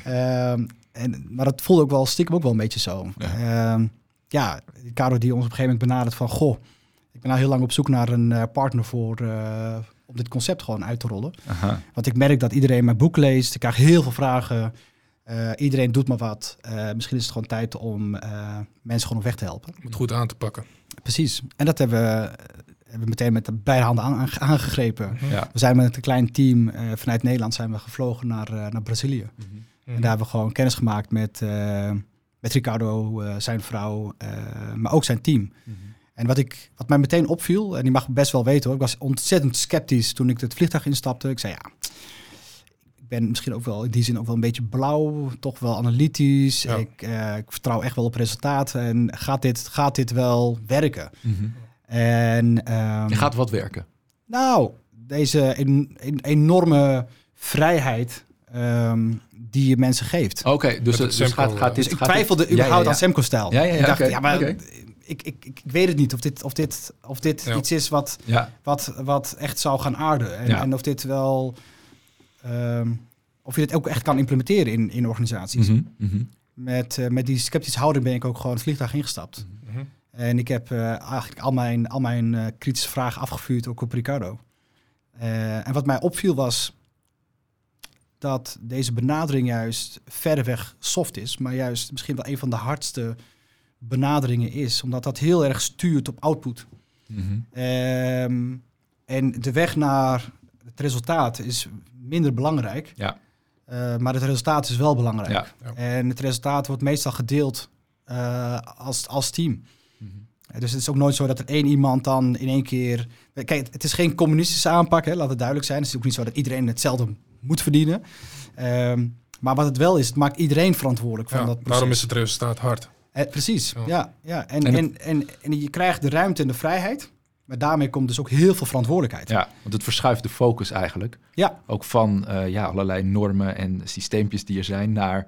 Ehm, en, maar dat voelde ook wel stiekem ook wel een beetje zo. Ja. Ja, ja Ricardo die ons op een gegeven moment benadert van, goh, ik ben nou heel lang op zoek naar een partner voor, om dit concept gewoon uit te rollen. Aha. Want ik merk dat iedereen mijn boek leest. Ik krijg heel veel vragen. Eh, iedereen doet maar wat. Eh, misschien is het gewoon tijd om eh, mensen gewoon op weg te helpen. Om het goed aan te pakken. Precies. En dat hebben we, hebben we meteen met de beide handen aan, aangegrepen. Ja. We zijn met een klein team eh, vanuit Nederland zijn we gevlogen naar, eh, naar Brazilië. Mhm. En daar hebben we gewoon kennis gemaakt met, eh, met Ricardo, eh, zijn vrouw, eh, maar ook zijn team. En wat, ik, wat mij meteen opviel, en die mag best wel weten hoor, ik was ontzettend sceptisch toen ik het vliegtuig instapte. Ik zei ja, ben misschien ook wel in die zin ook wel een beetje blauw, toch wel analytisch. Ja. Ik, eh, ik vertrouw echt wel op resultaten en gaat dit, gaat dit wel werken? Mhm. En, ehm, Je gaat wat werken. nou, deze en- en- enorme vrijheid ehm, die je mensen geeft. Oké, dus, het het dus Semco, gaat, gaat dit... Dus ik twijfelde dit- ja, überhaupt ja, aan Semco-stijl. Ja, ja, ja, ik dacht, ja, maar ik, ik, ik, weet het niet of dit, of dit, of dit Ja. iets is wat, Ja, wat, wat echt zou gaan aarden. En, Ja. en of dit wel... ehm, of je dit ook echt kan implementeren in, in organisaties. Mhm, mhm. Met, eh, met die sceptische houding ben ik ook gewoon het vliegtuig ingestapt. Mhm. En ik heb eh, eigenlijk al mijn, al mijn eh, kritische vragen afgevuurd ook op Ricardo. Eh, en wat mij opviel was dat deze benadering juist verreweg soft is, maar juist misschien wel een van de hardste benaderingen is, omdat dat heel erg stuurt op output. Mhm. Ehm, en de weg naar het resultaat is minder belangrijk, Ja. eh, maar het resultaat is wel belangrijk. Ja. Ja. En het resultaat wordt meestal gedeeld eh, als, als team. Mhm. Eh, Dus het is ook nooit zo dat er één iemand dan in één keer... Kijk, het is geen communistische aanpak, hè, laat het duidelijk zijn. Het is ook niet zo dat iedereen hetzelfde moet verdienen. Ehm, maar wat het wel is, het maakt iedereen verantwoordelijk van Ja, dat proces. daarom is het resultaat hard. Eh, precies, Ja. ja. ja, En, En en, en, je krijgt de ruimte en de vrijheid. Maar daarmee komt dus ook heel veel verantwoordelijkheid. Ja, want het verschuift de focus eigenlijk. Ja. Ook van eh, ja, allerlei normen en systeempjes die er zijn naar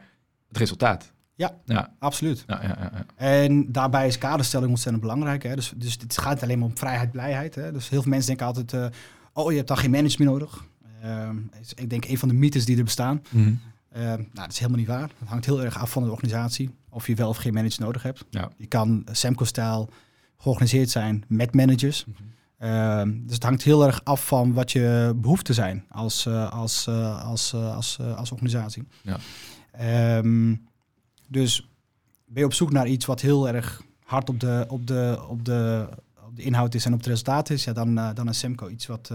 het resultaat. Ja. Ja, Absoluut. ja, ja, ja, ja. En daarbij is kaderstelling ontzettend belangrijk. Hè? Dus, dus het gaat alleen maar om vrijheid, blijheid. Hè? Dus heel veel mensen denken altijd... eh, oh, je hebt dan geen management nodig. Ehm, is, ik denk een van de mythes die er bestaan. Mhm. Nou, dat is helemaal niet waar. Het hangt heel erg af van de organisatie. Of je wel of geen manager nodig hebt. Ja. Je kan Semco-stijl georganiseerd zijn met managers. Mhm. Ehm, dus het hangt heel erg af van wat je behoeften zijn als, eh, als, eh, als, eh, als, als organisatie. Ja. Ehm, dus ben je op zoek naar iets wat heel erg hard op de, op de, op de, op de inhoud is en op het resultaat is, ja, dan, dan is Semco iets wat,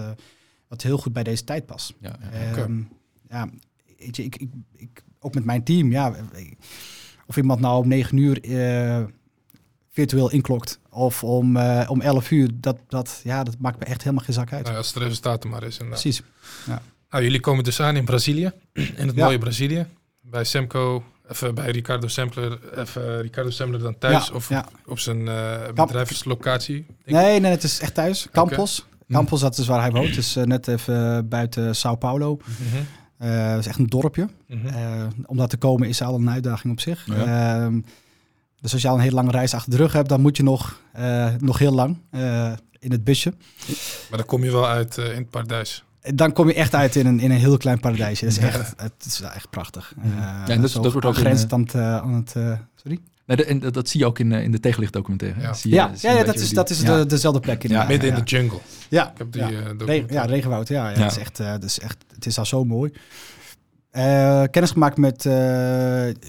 wat heel goed bij deze tijd past. Ja. Ehm, ja, weet je, ik, ik, ik, ook met mijn team, ja, of iemand nou om negen uur virtueel inklokt of om, eh, om 11 uur, dat, dat, ja, dat maakt me echt helemaal geen zak uit. Nou, ja, als het resultaat er maar is. inderdaad. Precies. Nou, jullie komen dus aan in Brazilië, in het Ja. mooie Brazilië. Bij Semco, even bij Ricardo Sempler, even Ricardo Sempler dan thuis Ja, of ja. op zijn eh bedrijfslocatie. Nee, nee, het is echt thuis. Campos. Campos, dat is waar hij woont. Dus net even buiten Sao Paulo. Mhm, Eh dat is echt een dorpje. mhm. Eh, om daar te komen is al een uitdaging op zich. Ja. Dus als je al een hele lange reis achter de rug hebt, dan moet je nog, eh, nog heel lang eh, in het busje. Maar dan kom je wel uit eh, in het paradijs. Dan kom je echt uit in een, in een heel klein paradijsje. Dat is echt, het is echt prachtig. Ja. Eh, Ja, en dat- dat wordt ook eh, aan het... aan het sorry? Nee, de- en dat, dat zie je ook in, in de tegenlichtdocumentaire. Ja. Zie je- Ja, zie ja, dat is, dat is ja. de, dezelfde plek in. Ja, Midden ja. in de jungle. Ja, Ik heb die ja. regenwoud. Ja, ja, Ja. Het, is echt, eh, het, is echt, het is daar zo mooi. Eh, kennis gemaakt met eh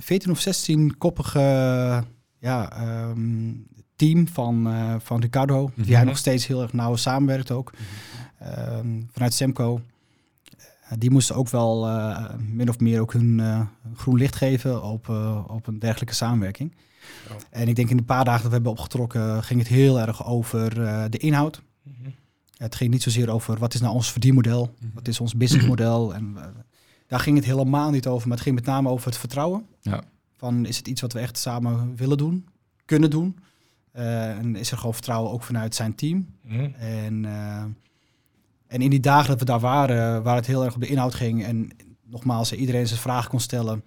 14 of 16 koppige ja, ehm, team van, eh, van Ricardo. Die hij Mhm. nog steeds heel erg nauw samenwerkt ook. Ehm, vanuit Semco. Eh, die moesten ook wel eh, min of meer ook hun groen licht geven op, op een dergelijke samenwerking. En ik denk in de paar dagen dat we hebben opgetrokken ging het heel erg over de inhoud. Mhm. Het ging niet zozeer over wat is nou ons verdienmodel, Mhm. wat is ons businessmodel. En daar ging het helemaal niet over, maar het ging met name over het vertrouwen. Ja. Van is het iets wat we echt samen willen doen, kunnen doen? Eh, en is er gewoon vertrouwen ook vanuit zijn team? Mhm. En, eh, en in die dagen dat we daar waren, waar het heel erg op de inhoud ging en nogmaals iedereen zijn vragen kon stellen.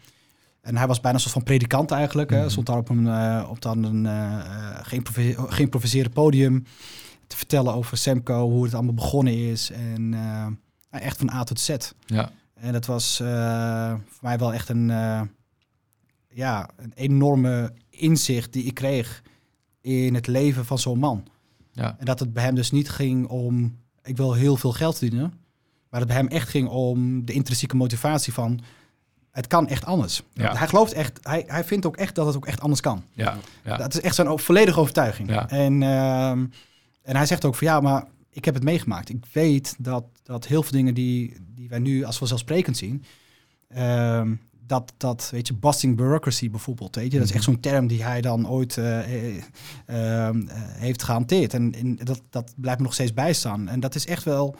En hij was bijna een soort van predikant eigenlijk. Hè? Mhm. Stond daar op een, eh, op dan een eh, eh, geïmprove- geïmproviseerd podium te vertellen over Semco, hoe het allemaal begonnen is. En echt van A tot Z. Ja. En dat was voor mij wel echt een, ja, een enorme inzicht die ik kreeg in het leven van zo'n man. Ja. En dat het bij hem dus niet ging om, ik wil heel veel geld verdienen. Maar dat het bij hem echt ging om de intrinsieke motivatie van, het kan echt anders. Ja. Hij gelooft echt, hij, hij vindt ook echt dat het ook echt anders kan. Ja. Ja. Dat is echt zijn volledige overtuiging. Ja. En, ehm, en hij zegt ook van ja, maar ik heb het meegemaakt. Ik weet dat, dat heel veel dingen die, die wij nu als vanzelfsprekend zien, ehm, dat, dat, weet je, busting bureaucracy bijvoorbeeld, weet je, dat is echt zo'n term die hij dan ooit eh, eh, ehm, eh, heeft gehanteerd. En, en dat, dat blijft me nog steeds bijstaan. En dat is echt wel,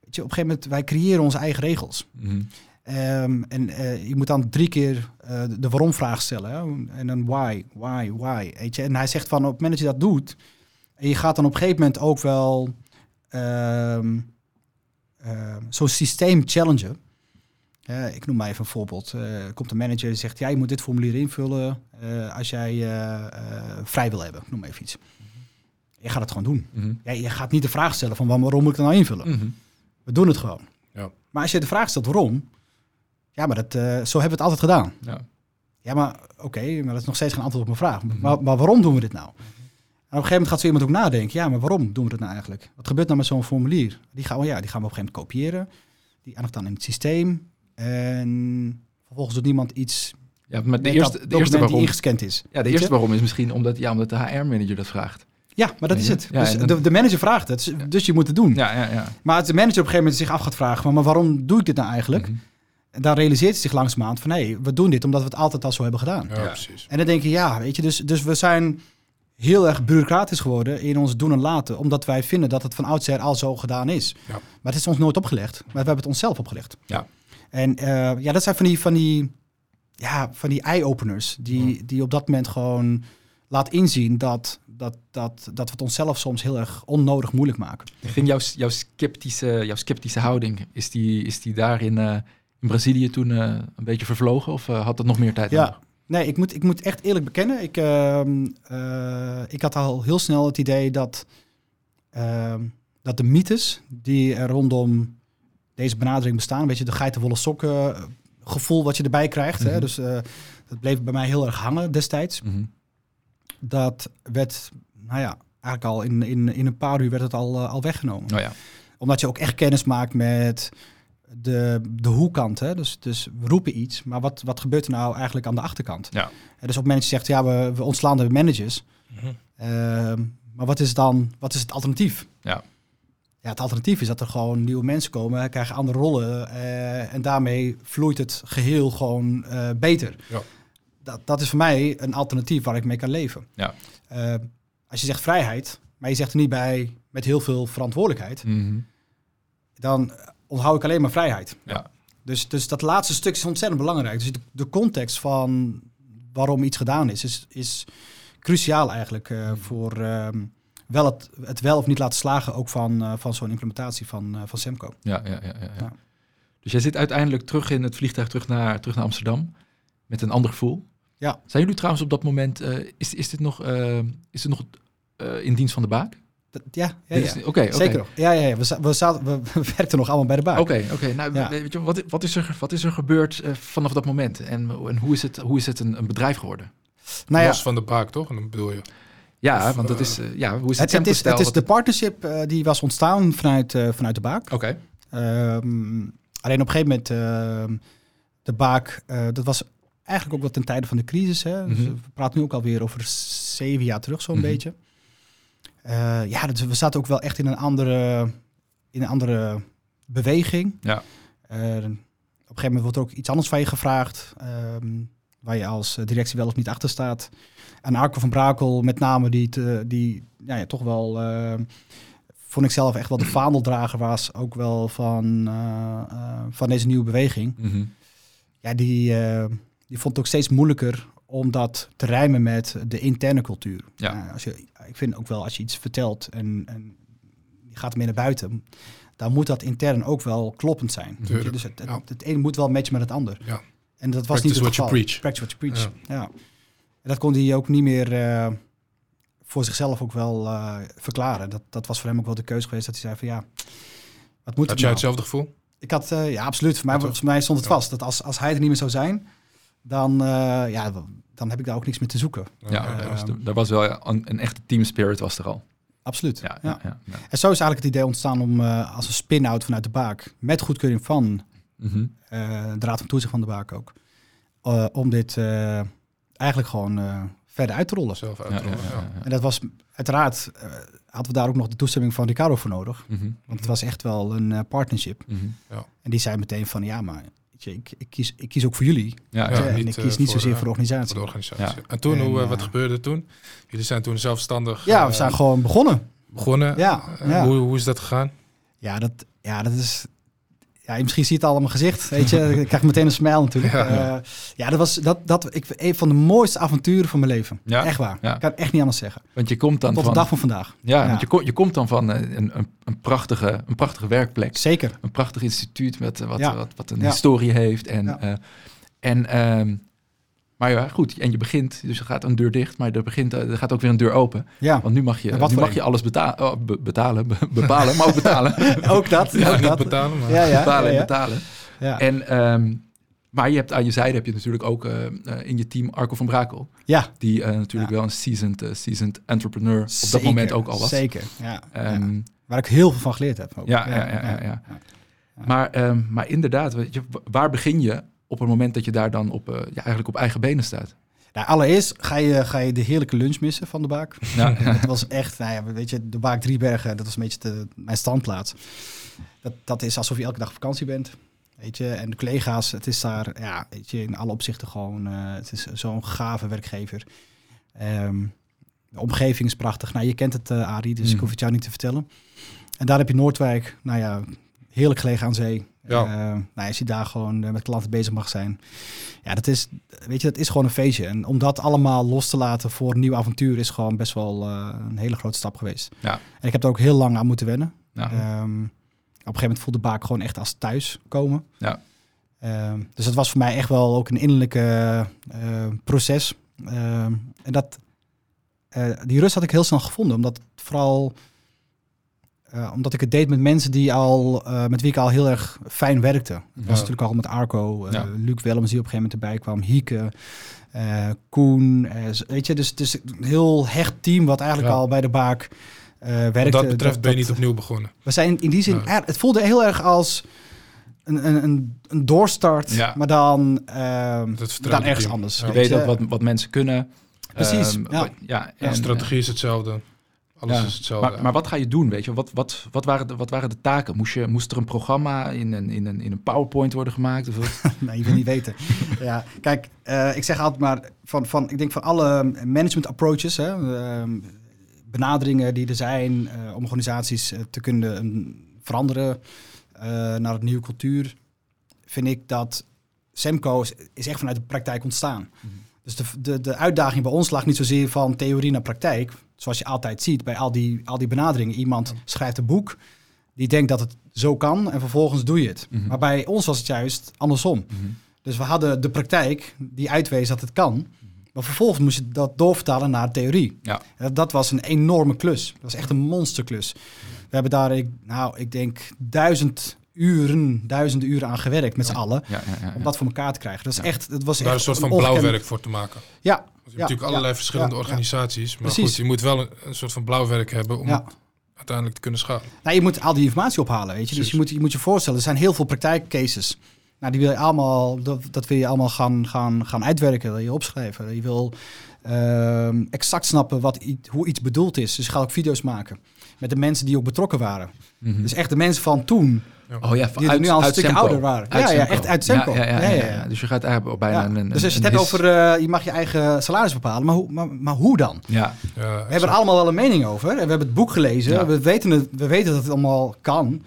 weet je, op een gegeven moment, wij creëren onze eigen regels. Mhm. Ehm, en je moet dan drie keer de waarom-vraag stellen. Hè? En dan why, why, why. Weet je? En hij zegt van op het moment dat je dat doet... en je gaat dan op een gegeven moment ook wel ehm, zo'n systeem challengen. Ja, ik noem maar even een voorbeeld. Eh, komt een manager die zegt... ja, je moet dit formulier invullen eh, als jij eh, eh, vrij wil hebben. Ik noem maar even iets. Je gaat het gewoon doen. Mhm. Ja, je gaat niet de vraag stellen van waarom moet ik het nou invullen. Mhm. We doen het gewoon. Ja. Maar als je de vraag stelt waarom, ja, maar dat, eh, zo hebben we het altijd gedaan. Ja. Ja, maar oké, maar dat is nog steeds geen antwoord op mijn vraag. Maar, maar waarom doen we dit nou? En op een gegeven moment gaat zo iemand ook nadenken. Ja, maar waarom doen we dit nou eigenlijk? Wat gebeurt nou met zo'n formulier? Die gaan, we, ja, die gaan we op een gegeven moment kopiëren. Die eindigt dan in het systeem. En vervolgens doet niemand iets ja, maar de met eerste, dat de eerste die waarom... ingescand is. Ja, de eerste je? waarom is misschien omdat, ja, omdat de HR-manager dat vraagt. Ja, maar dat is het. Ja, dus dan- de, de manager vraagt het, dus, je moet het doen. Ja, ja, ja. Maar als de manager op een gegeven moment zich af gaat vragen... maar, maar waarom doe ik dit nou eigenlijk? Mhm. En dan realiseert hij zich langzamerhand van... nee, we doen dit omdat we het altijd al zo hebben gedaan. Ja, Ja. precies. En dan denk je, ja, weet je, dus, dus we zijn heel erg bureaucratisch geworden in ons doen en laten, omdat wij vinden dat het van oudsher al zo gedaan is. Ja. Maar het is ons nooit opgelegd, maar we hebben het onszelf opgelegd. Ja. En eh, ja, dat zijn van die, van die, ja, van die eye-openers, die, die op dat moment gewoon laat inzien dat, dat, dat, dat we het onszelf soms heel erg onnodig moeilijk maken. Ging jouw, jouw, sceptische, jouw sceptische houding, is die, is die daar in, eh, in Brazilië toen eh, een beetje vervlogen? Of had dat nog meer tijd Ja. nodig? Nee, ik moet, ik moet echt eerlijk bekennen. Ik, ehm, eh, ik had al heel snel het idee dat, ehm, dat de mythes die er rondom deze benadering bestaan, een beetje de geitenwolle sokken eh, gevoel wat je erbij krijgt. hè, Mhm. dus eh, dat bleef bij mij heel erg hangen destijds. Mhm. Dat werd, nou ja, eigenlijk al in, in, in een paar uur werd het al, eh, al weggenomen Oh ja. omdat je ook echt kennis maakt met de, de hoe-kant. Hè? Dus, dus we roepen iets, maar wat, wat gebeurt er nou eigenlijk aan de achterkant? Ja. En dus op je zegt, ja, we, we ontslaan de managers. Mhm. Ehm, maar wat is dan, wat is het alternatief? Ja. Ja, het alternatief is dat er gewoon nieuwe mensen komen, krijgen andere rollen. eh, en daarmee vloeit het geheel gewoon eh, beter. Ja. Dat, dat is voor mij een alternatief waar ik mee kan leven. Ja. Eh, als je zegt vrijheid, maar je zegt er niet bij met heel veel verantwoordelijkheid, Mhm. dan onthoud ik alleen maar vrijheid. Ja. Dus, dus dat laatste stuk is ontzettend belangrijk. Dus de, de context van waarom iets gedaan is, is, is cruciaal eigenlijk eh, voor ehm, wel het, het wel of niet laten slagen ook van, eh, van zo'n implementatie van, eh, van Semco. Ja, ja, ja, ja, ja. Dus jij zit uiteindelijk terug in het vliegtuig terug naar, terug naar Amsterdam met een ander gevoel. Ja. Zijn jullie trouwens op dat moment, eh, is, is dit nog, is dit nog eh, in dienst van de baak? Dat- ja, ja, Dit ja. is- Oké, oké. zeker nog. Ja, ja, ja. We, za- we, zaten, we, we werkten nog allemaal bij de baak. Oké, oké. Nou, Ja. weet je, wat, wat, is er, wat is er gebeurd vanaf dat moment? En, en hoe is het, hoe is het een, een bedrijf geworden? Nou ja, Los van de baak, toch? En dan bedoel je. Ja, Of, want dat eh, is, eh, ja, hoe is het, het, het, is, het is Wat- de partnership eh, die was ontstaan vanuit, eh, vanuit de baak. Oké. Ehm, alleen op een gegeven moment, ehm, de baak, eh, dat was eigenlijk ook wel ten tijde van de crisis. Hè? Dus Mhm. we praten nu ook alweer over zeven jaar terug, zo'n Mhm. beetje. Eh, ja, dus we zaten ook wel echt in een andere, in een andere beweging. Ja. Eh, op een gegeven moment wordt er ook iets anders van je gevraagd, ehm, waar je als directie wel of niet achter staat. En Arco van Brakel, met name, die, te, die nou ja, toch wel, eh, vond ik zelf echt wel de vaandeldrager was, ook wel van, eh, eh, van deze nieuwe beweging. Mhm. Ja, die, eh, die vond het ook steeds moeilijker om dat te rijmen met de interne cultuur. Ja. Eh, als je, ik vind ook wel als je iets vertelt en, en je gaat ermee naar buiten, dan moet dat intern ook wel kloppend zijn. Je? Dus het, het, ja. het een moet wel matchen met het ander. Ja. En dat was Practice niet het what you geval. preach. Practice what you preach. Ja. En dat kon hij ook niet meer eh, voor zichzelf ook wel eh, verklaren. Dat, dat was voor hem ook wel de keuze geweest dat hij zei van ja, wat moet Had het jij nou? hetzelfde gevoel? Ik had, eh, ja, absoluut. Voor mij, voor mij stond het Ja. vast dat als, als hij er niet meer zou zijn, dan, eh, ja, dan heb ik daar ook niks meer te zoeken. Ja, daar was, daar was wel een, een echte team spirit was er al. Absoluut. Ja, Ja. ja. Ja, ja. En zo is eigenlijk het idee ontstaan om eh, als een spin-out vanuit de baak, met goedkeuring van Mhm. eh, de Raad van Toezicht van de baak ook, eh, om dit eh, eigenlijk gewoon eh, verder uit te rollen. Zelf uitrollen. ja, ja, ja. En dat was uiteraard, eh, hadden we daar ook nog de toestemming van Ricardo voor nodig. Mhm, Want het was echt wel een eh, partnership. mhm. En die zei meteen van, ja, maar weet je, ik, ik, kies, ik kies ook voor jullie. Ja, en niet, ik kies niet voor, zozeer voor de organisatie. Voor de organisatie. Ja. En toen, En, hoe, wat gebeurde er toen? Jullie zijn toen zelfstandig Ja, we zijn gewoon begonnen. begonnen. Ja, ja. Hoe, hoe is dat gegaan? Ja, dat, ja, dat is. Ja, misschien zie je het al aan mijn gezicht. Weet je, ik krijg meteen een smile natuurlijk. Ja. Ja, ja dat was dat, dat, ik, een van de mooiste avonturen van mijn leven. Ja? Echt waar. Ja. Ik kan het echt niet anders zeggen. Want je komt dan Tot van... de dag van vandaag. Ja, want je, kom- je komt dan van eh, een, een, een, prachtige, een prachtige werkplek. Zeker. Een prachtig instituut met, eh, wat, wat, wat een historie heeft. En, eh, en, ehm, maar ja, goed. En je begint, dus er gaat een deur dicht, maar er, begint, eh, er gaat ook weer een deur open. Ja, Want nu mag je, nu mag je alles oh, be- betalen, be- bepalen, maar ook betalen. ook dat. Ja, ook niet dat. betalen, maar... Ja, ja, en betalen. Ja. En, ehm, maar je hebt aan je zijde heb je natuurlijk ook eh, in je team Arco van Brakel. Ja, Die eh, natuurlijk wel een seasoned, seasoned entrepreneur op dat moment ook al was. Zeker, ja. Ehm. Waar ik heel veel van geleerd heb. Ook. Ja, ja, ja, ja. Maar, ehm, maar inderdaad, weet je, wa- waar begin je op het moment dat je daar dan op, eh, ja, eigenlijk op eigen benen staat? Nou, allereerst ga je, ga je de heerlijke lunch missen van de Baak. Ja, Het was echt, nou ja, weet je, de Baak Driebergen, dat was een beetje de, mijn standplaats. Dat, dat is alsof je elke dag op vakantie bent. Weet je, en de collega's, het is daar, ja, weet je, in alle opzichten gewoon, eh, het is zo'n gave werkgever. Ehm, de omgeving is prachtig. Nou, je kent het, eh Arie, dus ik hoef het jou niet te vertellen. En daar heb je Noordwijk, nou ja, heerlijk gelegen aan zee. Ja. Eh, nou, als je daar gewoon eh, met klanten bezig mag zijn. Ja, dat is, weet je, dat is gewoon een feestje. En om dat allemaal los te laten voor een nieuw avontuur is gewoon best wel eh, een hele grote stap geweest. Ja. En ik heb er ook heel lang aan moeten wennen. nou, Ehm, op een gegeven moment voelde Baak gewoon echt als thuis komen. Ja. Ehm, dus dat was voor mij echt wel ook een innerlijke eh, proces. En dat, die rust had ik heel snel gevonden, omdat vooral eh, omdat ik het deed met mensen die al, eh, met wie ik al heel erg fijn werkte. Dat was Ja. natuurlijk al met Arco, eh Ja. Luc Willems die op een gegeven moment erbij kwam, Hieke, eh, Koen. eh, weet je, dus het is een heel hecht team wat eigenlijk Ja. al bij de Baak eh werkte. Wat dat betreft ben je niet opnieuw begonnen. we zijn in die zin, Ja. er- het voelde heel erg als een, een, een, een doorstart, Ja. maar dan, ehm, dan ergens team. anders. Ja. je weet ook wat, wat mensen kunnen. Precies, Ehm, ja. ja, Ja, en, strategie is hetzelfde. Alles Ja. is hetzelfde. Maar, maar wat ga je doen, weet je? Wat, wat, wat, waren, de, wat waren de taken? Moest, je, moest er een programma in een, in een, in een PowerPoint worden gemaakt? Of wat? Nee, je wil niet weten. Ja, kijk, eh, ik zeg altijd maar van, van, ik denk van alle management approaches, hè, ehm, benaderingen die er zijn eh, om organisaties eh, te kunnen ehm, veranderen naar een nieuwe cultuur, vind ik dat Semco is, is echt vanuit de praktijk ontstaan. Dus de, de, de uitdaging bij ons lag niet zozeer van theorie naar praktijk, zoals je altijd ziet bij al die, al die benaderingen. Iemand schrijft een boek, die denkt dat het zo kan en vervolgens doe je het. Mhm. Maar bij ons was het juist andersom. Dus we hadden de praktijk die uitwees dat het kan. Maar vervolgens moest je dat doorvertalen naar theorie. Ja. Dat, dat was een enorme klus. Dat was echt een monsterklus. We hebben daar, ik, nou, ik denk duizend uren, duizenden uren aan gewerkt met z'n allen. Ja, ja, ja, Om dat voor elkaar te krijgen. Dat is Ja. echt, het was Daar echt een soort van ongekend- blauwwerk voor te maken. Ja, je hebt Ja, natuurlijk allerlei ja, verschillende organisaties. Maar Precies. goed, je moet wel een, een soort van blauwwerk hebben om ja. uiteindelijk te kunnen schalen. Nou, je moet al die informatie ophalen, weet je. Dus je moet, je moet je voorstellen, er zijn heel veel praktijkcases. Nou, die wil je allemaal, dat, dat wil je allemaal gaan, gaan, gaan uitwerken, wil je opschrijven. Je wil ehm, exact snappen wat, hoe iets bedoeld is. Dus je gaat ook video's maken met de mensen die ook betrokken waren. Mhm. Dus echt de mensen van toen, Oh ja, die er nu al een uit stukje Semco. ouder waren. Uit ja, ja, echt uit Semco. Ja, ja, ja, Ja, ja, ja, ja. Dus je gaat eigenlijk bijna Ja. een, een dus als je het hebt over, eh, je mag je eigen salaris bepalen, maar hoe, maar, maar hoe dan? Ja, We hebben er allemaal wel een mening over. En we hebben het boek gelezen. Ja. We, weten het, we weten dat het allemaal kan.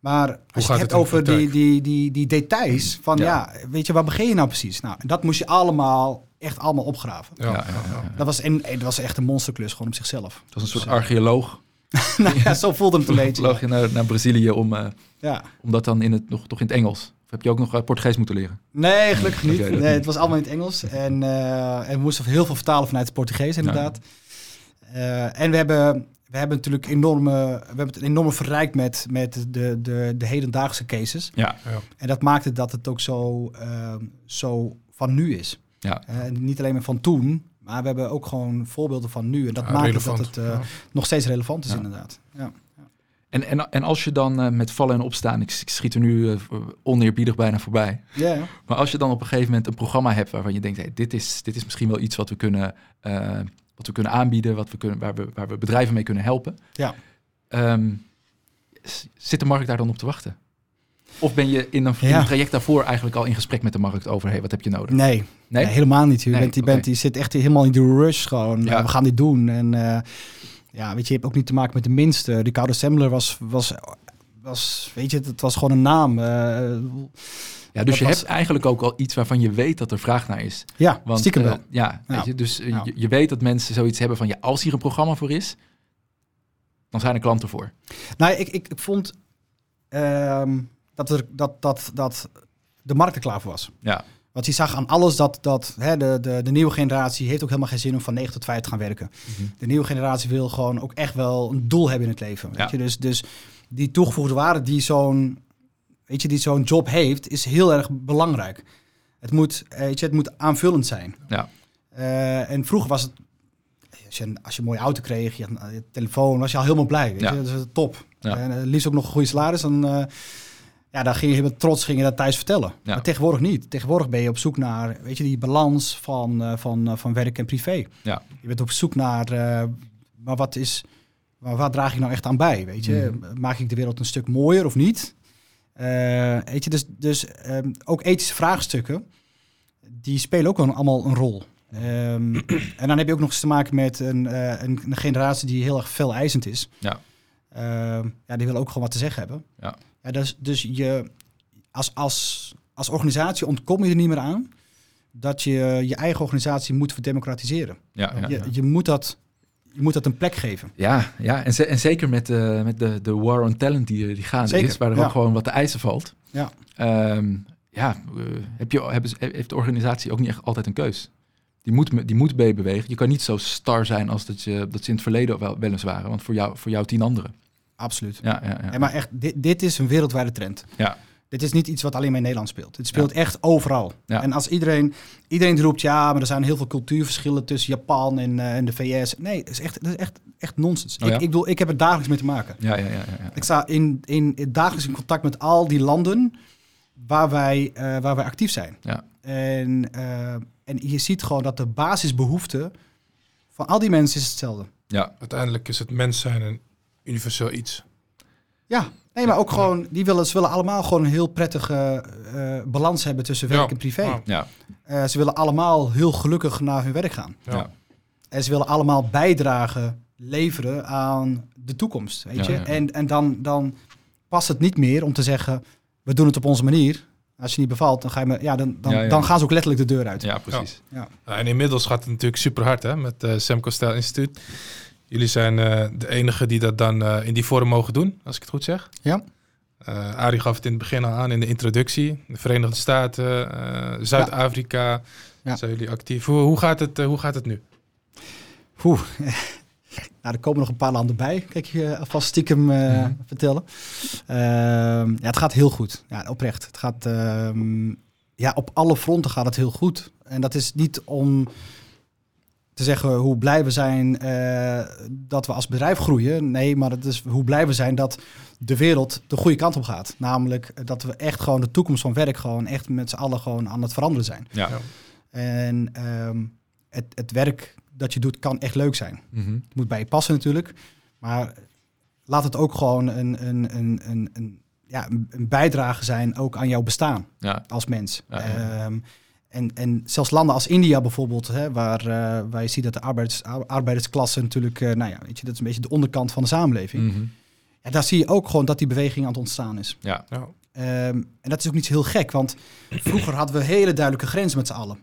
Maar als je gaat het hebt over die, die, die, die details van Ja. ja. weet je, waar begin je nou precies? Nou, dat moest je allemaal, echt allemaal opgraven. Ja, ja, ja, ja, ja. Dat was, en, dat was echt een monsterklus gewoon op zichzelf. Het was een soort archeoloog. nou ja, zo voelde het een beetje. Vloog je naar, naar Brazilië om, eh, Ja. om dat dan in het, nog, toch in het Engels? Of heb je ook nog eh, Portugees moeten leren? Nee, gelukkig niet. Nee, niet. het was allemaal in het Engels. En, eh, en we moesten heel veel vertalen vanuit het Portugees, inderdaad. Eh, en we hebben, we hebben natuurlijk enorme, we hebben het enorm verrijkt met, met de, de, de hedendaagse cases. Ja, En dat maakte dat het ook zo, ehm, zo van nu is. ja. Eh, en niet alleen maar van toen, maar we hebben ook gewoon voorbeelden van nu. En dat Ja, maakt relevant. dat het eh, Ja. nog steeds relevant is, Ja. inderdaad. Ja. En, en, en als je dan uh, met vallen en opstaan, ik, ik schiet er nu uh, oneerbiedig bijna voorbij. Ja. Maar als je dan op een gegeven moment een programma hebt waarvan je denkt, hey, dit, is, dit is misschien wel iets wat we kunnen, uh, wat we kunnen aanbieden, wat we kunnen, waar, we, waar we bedrijven mee kunnen helpen. Ja. Um, zit de markt daar dan op te wachten? Of ben je in een, ja. in een, traject daarvoor eigenlijk al in gesprek met de markt over, hey, wat heb je nodig? Nee, nee? nee helemaal niet. Je, nee, bent, je, okay. bent, je zit echt helemaal in de rush gewoon. Ja. we gaan dit doen. En ja, weet je, je hebt ook niet te maken met de minste. Ricardo Semmler was, was, was, weet je, het was gewoon een naam. Uh, ja, dus je was... hebt eigenlijk ook al iets waarvan je weet dat er vraag naar is. Ja, Want, stiekem wel. Uh, ja, ja, Weet je, dus ja. je, je, weet dat mensen zoiets hebben van, ja, als hier een programma voor is, dan zijn er klanten voor. Nou, ik, ik, ik vond um, dat, er, dat, dat, dat de markt er klaar voor was. Ja. Want je zag aan alles dat, dat hè, de, de, de nieuwe generatie heeft ook helemaal geen zin om van 9 tot 5 te gaan werken. Mm -hmm. De nieuwe generatie wil gewoon ook echt wel een doel hebben in het leven. Weet Ja. je? Dus, dus die toegevoegde waarde die zo'n weet je, die zo'n job heeft, is heel erg belangrijk. Het moet, eh, weet je, het moet aanvullend zijn. Ja. Uh, en vroeger was het, als je, een, als je een mooie auto kreeg, je, telefoon, was je al helemaal blij. Weet Ja. je? Dat is top. Ja. En uh, liefst ook nog een goede salaris. Dan, uh, ja, dan ging je met trots ging je dat thuis vertellen. Ja. Maar tegenwoordig niet. Tegenwoordig ben je op zoek naar, weet je, die balans van, uh, van, uh, van werk en privé. Ja. Je bent op zoek naar, uh, maar wat is, maar waar draag ik nou echt aan bij? Weet je, Mhm. maak ik de wereld een stuk mooier of niet? Uh, weet je, dus, dus um, ook ethische vraagstukken, die spelen ook een, allemaal een rol. Um, en dan heb je ook nog eens te maken met een, uh, een, een generatie die heel erg veel eisend is. Ja. Uh, ja, die wil ook gewoon wat te zeggen hebben. Ja. Ja, dus, dus je, als, als, als organisatie ontkom je er niet meer aan dat je je eigen organisatie moet verdemocratiseren. Ja, ja, je, ja. je, moet dat, je moet dat een plek geven. Ja, ja. En, ze, en zeker met, uh, met de, de war on talent die, die gaande Zeker, is, waar er ja. ook gewoon wat te eisen valt. Ja. Um, ja, uh, heb je, hebben, heeft de organisatie ook niet echt altijd een keus. Die moet, die moet meebewegen. Je kan niet zo star zijn als dat, je, dat ze in het verleden wel, wel eens waren. Want voor jou, voor jou tien anderen. Absoluut. Ja, ja, ja. En maar echt, dit, dit is een wereldwijde trend. Ja. Dit is niet iets wat alleen maar in Nederland speelt. Het speelt ja. echt overal. Ja. En als iedereen, iedereen roept, ja, maar er zijn heel veel cultuurverschillen tussen Japan en, uh, en de VS. Nee, dat is echt, dat is echt, echt nonsens. Oh, ja? ik, ik, bedoel, ik heb er dagelijks mee te maken. Ja, ja, ja, ja, Ik sta in, in, in, dagelijks in contact met al die landen waar wij, uh, waar wij actief zijn. Ja. En, uh, en je ziet gewoon dat de basisbehoefte van al die mensen is hetzelfde. Ja. Uiteindelijk is het mens zijn een universeel iets. Ja, nee, maar ook gewoon, die willen, ze willen allemaal gewoon een heel prettige uh, balans hebben tussen werk ja. en privé. Ja. Uh, ze willen allemaal heel gelukkig naar hun werk gaan. Ja. En ze willen allemaal bijdragen, leveren aan de toekomst, weet je. Ja, ja. En, en dan, dan past het niet meer om te zeggen, we doen het op onze manier. Als je niet bevalt, dan, ga je me, ja, dan, dan, Ja, ja. dan gaan ze ook letterlijk de deur uit. Ja, precies. Ja. Ja, en inmiddels gaat het natuurlijk super hard hè, met het uh, Sam Costel Instituut. Jullie zijn uh, de enige die dat dan uh, in die vorm mogen doen, als ik het goed zeg. Ja. Uh, Arie gaf het in het begin al aan in de introductie. De Verenigde Staten, uh, Zuid-Afrika ja. ja. zijn jullie actief. Hoe, hoe, gaat, het, uh, hoe gaat het nu? Oeh. nou, er komen nog een paar landen bij, kijk je alvast stiekem mm-hmm. vertellen. Uh, ja, het gaat heel goed. Ja, oprecht. Het gaat, uh, ja, op alle fronten gaat het heel goed. En dat is niet om te zeggen hoe blij we zijn uh, dat we als bedrijf groeien. Nee, maar het is hoe blij we zijn dat de wereld de goede kant op gaat. Namelijk dat we echt gewoon de toekomst van werk gewoon echt met z'n allen gewoon aan het veranderen zijn. Ja. En um, het, het werk dat je doet kan echt leuk zijn. Mm-hmm. Het moet bij je passen natuurlijk. Maar laat het ook gewoon een, een, een, een, een ja, een bijdrage zijn ook aan jouw bestaan ja. als mens. Ja, ja. Um, en, en zelfs landen als India bijvoorbeeld, hè, waar, uh, waar je ziet dat de arbeidersklasse natuurlijk, uh, nou ja, weet je, dat is een beetje de onderkant van de samenleving. Mm-hmm. Ja, daar zie je ook gewoon dat die beweging aan het ontstaan is. Ja. ja. Um, en dat is ook niet heel gek, want vroeger hadden we hele duidelijke grenzen met z'n allen.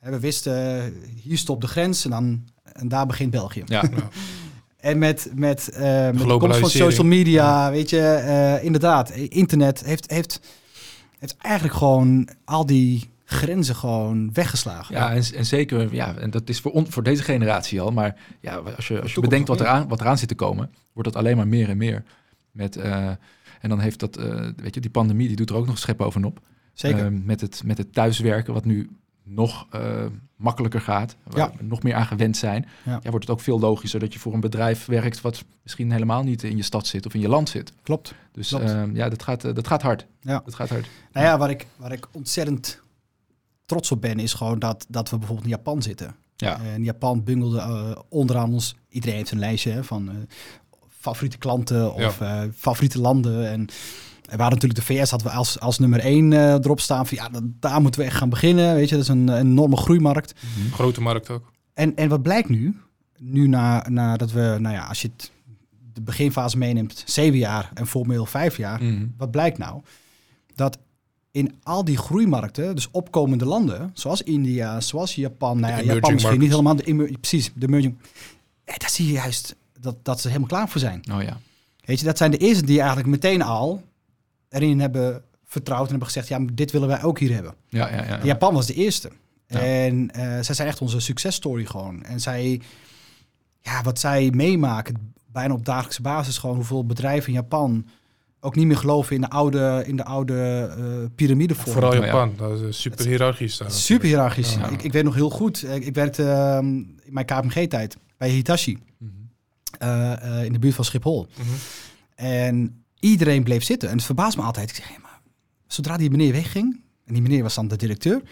We wisten, uh, hier stopt de grens en, dan, en daar begint België. Ja. En met, met, uh, met de komst van social media, ja. weet je, uh, inderdaad, internet heeft, heeft, heeft eigenlijk gewoon al die grenzen gewoon weggeslagen. Ja, en, en zeker, ja, en dat is voor, on, voor deze generatie al, maar ja, als je, als je bedenkt wat eraan, wat eraan zit te komen, wordt dat alleen maar meer en meer. Met, uh, en dan heeft dat, weet je, die pandemie, die doet er ook nog schep bovenop. Zeker. met, het, met het thuiswerken, wat nu nog eh, makkelijker gaat, waar Ja. we nog meer aan gewend zijn, Ja. ja. wordt het ook veel logischer dat je voor een bedrijf werkt wat misschien helemaal niet in je stad zit of in je land zit. Klopt. Dus Klopt. ehm, ja, dat gaat, eh, dat gaat hard. Ja. Dat gaat hard. Nou ja, waar ik, waar ik ontzettend trots op ben, is gewoon dat, dat we bijvoorbeeld in Japan zitten. Ja. En Japan bungelde eh, onderaan ons, iedereen heeft een lijstje hè, van eh, favoriete klanten of eh, favoriete landen. En er waren natuurlijk de VS hadden we als, als nummer één eh, erop staan van ja, dat- daar moeten we echt gaan beginnen. Weet je, dat is een, een enorme groeimarkt. Grote markt ook. En, en wat blijkt nu? Nu na, nadat we, nou ja, als je het, de beginfase meeneemt, zeven jaar en formeel vijf jaar. Mhm. Wat blijkt nou? Dat in al die groeimarkten, dus opkomende landen, zoals India, zoals Japan, nou ja, Japan misschien niet helemaal, de precies, de emerging, eh, daar zie je juist dat, dat ze helemaal klaar voor zijn. Oh ja. Weet je, dat zijn de eerste die eigenlijk meteen al erin hebben vertrouwd en hebben gezegd, ja, dit willen wij ook hier hebben. Ja, ja, ja. Japan was de eerste. Ja. En eh, zij zijn echt onze successtory gewoon. En zij, ja, wat zij meemaken, bijna op dagelijkse basis, gewoon hoeveel bedrijven in Japan ook niet meer geloven in de oude, in de oude eh piramidevorm. Vooral Ja, ja. Japan. Dat is eh, super hiërarchisch daar. Super hiërarchisch. Ja. Ik, ik weet nog heel goed, ik, ik werkte ehm, in mijn KPMG-tijd bij Hitachi, Mhm. eh, eh, in de buurt van Schiphol. Mhm. En iedereen bleef zitten. En het verbaast me altijd. Ik zeg, maar zodra die meneer wegging, en die meneer was dan de directeur,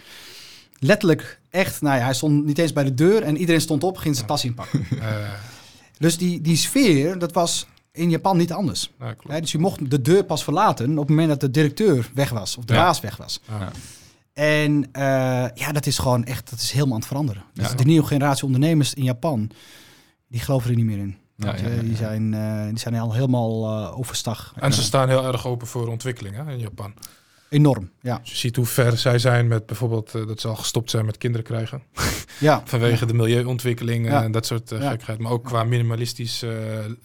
letterlijk echt, nou ja, hij stond niet eens bij de deur en iedereen stond op, ging zijn tas inpakken. Eh, dus die, die sfeer, dat was in Japan niet anders. Hè, dus je mocht de deur pas verlaten op het moment dat de directeur weg was, of de Ja. baas weg was. Ja. En eh, ja, dat is gewoon echt, dat is helemaal aan het veranderen. Dus Ja. de nieuwe generatie ondernemers in Japan, die geloven er niet meer in. Ja, ja, ja, Die, ja. zijn, eh, die zijn al helemaal eh, overstag. En ze staan heel erg open voor ontwikkeling hè, in Japan. Enorm, ja. Dus je ziet hoe ver zij zijn met bijvoorbeeld eh, dat ze al gestopt zijn met kinderen krijgen. Ja, Vanwege de milieuontwikkeling Ja. en dat soort eh, Ja. gekheid. Maar ook qua minimalistisch eh,